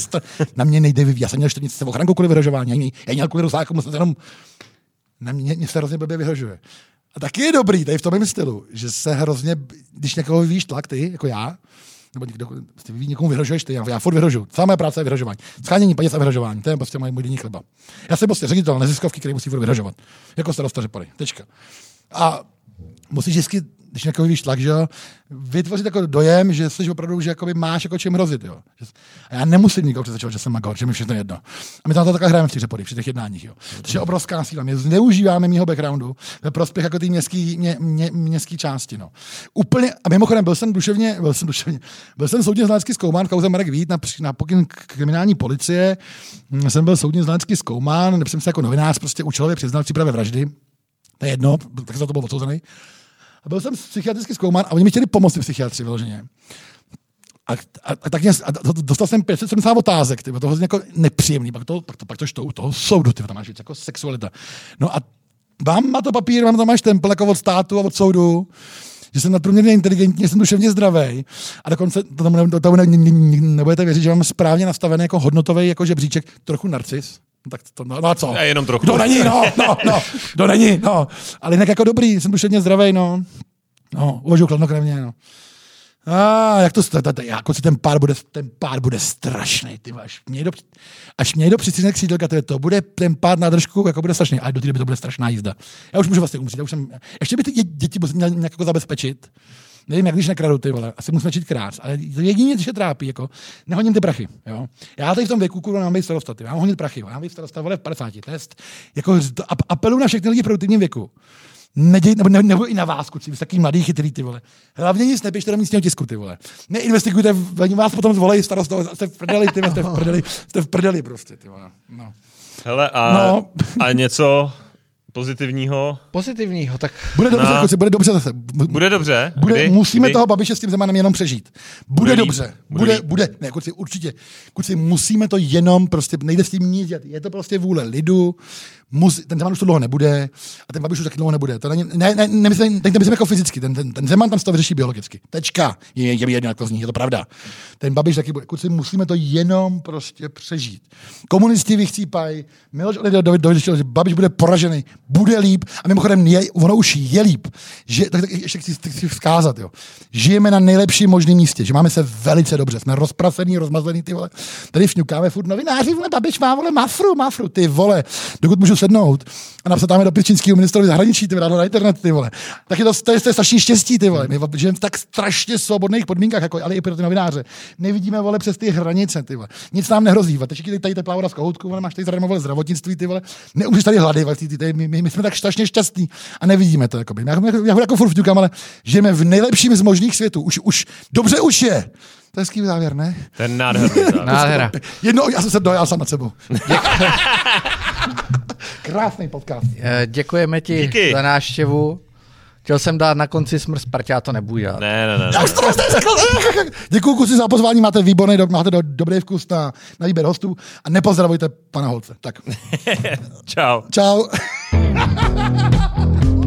na mě nejde vyvíjet. Já jsem měl 40 ochranku kvůli vyhrožování, já měl kvůli rozsáku, musím jenom na mě, mě se hrozně blbě vyhrožuje. A taky je dobrý, tady v tom stylu, že se hrozně, když někoho vyvíjíš tlak, ty, jako já, nebo někdo, ty vyvíjí někomu vyhrožuješ ty, já, já furt. Celá moje práce je vyhrožování. Schánění peněz a vyhrožování, to je prostě můj, denní chleba. Já jsem prostě ředitel neziskovky, který musí furt vyhrožovat. Jako starosta. Tečka. A musíš vždycky když jako víš tlak, že jo, vytvořit jako dojem, že jsi opravdu, že jakoby máš jako čím hrozit, jo. A já nemusím nikoho přesvědčovat, že jsem magor, že mi všechno jedno. A my tam to takhle hrajeme v těch řepody, při těch jednáních, jo. To je obrovská síla. My zneužíváme mýho backgroundu ve prospěch jako té městské mě, mě, městský části, no. Úplně, a mimochodem byl jsem duševně, byl jsem duševně, byl jsem soudně znalecky zkoumán v kauze Marek Vít na, na pokyn kriminální policie, jsem byl soudně znalecky zkoumán, nebo jsem se jako novinář prostě účelově přiznal v přípravě vraždy, to je jedno, tak za to byl odsouzený. A byl jsem psychiatricky zkoumán a oni mi chtěli pomoct psychiatři vyloženě. A, a, a, tak mě, a dostal jsem 570 otázek, tyba, to hrozně jako nepříjemný, pak to, pak to, pak to štou, toho soudu, tyba, tam máš jako sexualita. No a mám na to papír, mám tam máš tempel jako od státu a od soudu, že jsem nadprůměrně inteligentní, jsem duševně zdravý a dokonce to tomu, to tomu ne, ne, ne, nebudete věřit, že mám správně nastavený jako hodnotový jako žebříček, trochu narcis, No, tak to, no, no a co? A jenom trochu. Kdo není, no, no, no, kdo není, no. Ale jinak jako dobrý, jsem duševně zdravý, no. No, uvažuji kladnokrevně, no. A jak to, to, to, jako si ten pár bude, ten pár bude strašný, ty až mě do, až mě do přicízne křídelka, to, to bude ten pár na držku, jako bude strašný, ale do té doby to bude strašná jízda. Já už můžu vlastně umřít, já už jsem, ještě by ty dě- děti musím nějak jako zabezpečit. Nevím, jak když nekradou ty vole, asi musím začít krát, ale to jediné, co se trápí, jako, nehoním ty prachy, jo. Já tady v tom věku, kurva, mám být starosta, ty, já mám honit prachy, já mám být starosta, vole, v 50, test, jako ap- apelu na všechny lidi v produktivním věku. Neděj, nebo, nebo, nebo, i na vás, kuci, vy jste takový mladý, chytrý, ty vole. Hlavně nic nepište do místního tisku, ty vole. Neinvestigujte, oni vás potom zvolají starosto, jste v prdeli, ty jste v prdeli, jste v prdeli prostě, ty vole. No. Hele, a, No. a něco pozitivního? Pozitivního, tak Bude dobře, No. kuci, bude dobře zase. Bude dobře? Bude, Kdy? musíme Kdy? toho Babiše s tím Zemanem jenom přežít. Bude, Bude líp. dobře. Bude Bude, líp. bude, ne, kuci, určitě. Kuci, musíme to jenom, prostě nejde s tím nic dělat. Je to prostě vůle lidu, mus, ten Zeman už to dlouho nebude a ten Babiš už taky dlouho nebude. To není, ne, ne, nemyslím, teď nemyslím jako fyzicky, ten, ten, ten Zeman tam to vyřeší biologicky. Tečka. Je, je, je jedno, zní, je to pravda. Ten Babiš taky bude. Kuci, musíme to jenom prostě přežít. Komunisti vychcípají, Miloš Olida dověděl, že Babiš bude poražený, bude líp a mimochodem je, ono už je líp. Že, tak, tak ještě chci, chci vzkázat, jo. Žijeme na nejlepším možném místě, že máme se velice dobře, jsme rozprasený, rozmazlený, ty vole. Tady fňukáme furt novináři, vole, Babiš má, vole, mafru, mafru, ty vole. Dokud můžu sednout a napsat tam do čínského ministrovi zahraničí, ty na internet, ty vole. Tak je to, to, je, to je strašný štěstí, ty vole. My žijeme v tak strašně svobodných podmínkách, jako, ale i pro ty novináře. Nevidíme, vole, přes ty hranice, ty vole. Nic nám nehrozí, vole. Teď je tady teplá voda z kohoutku, vole, máš tady zadarmo, vole, zdravotnictví, ty vole. Neumřeš tady hlady, vole, ty, ty, ty, my, my, my, jsme tak strašně šťastní a nevidíme to, jakoby. Já, já, já jako furt ale žijeme v nejlepším z možných světů. Už, už, dobře už je. To je hezký závěr, ne? Ten nádherný závěr. nádhera. Jedno, já jsem se dojal sám nad sebou. krásný podcast. Eh, děkujeme ti Díky. za návštěvu. Chtěl jsem dát na konci smrt Spartě, to nebudu dělat. Ne, ne, ne. ne. Vlastně Děkuji kusy za pozvání, máte výborný, máte do, dobrý vkus na, na výběr hostů a nepozdravujte pana Holce. Tak. Čau. Čau.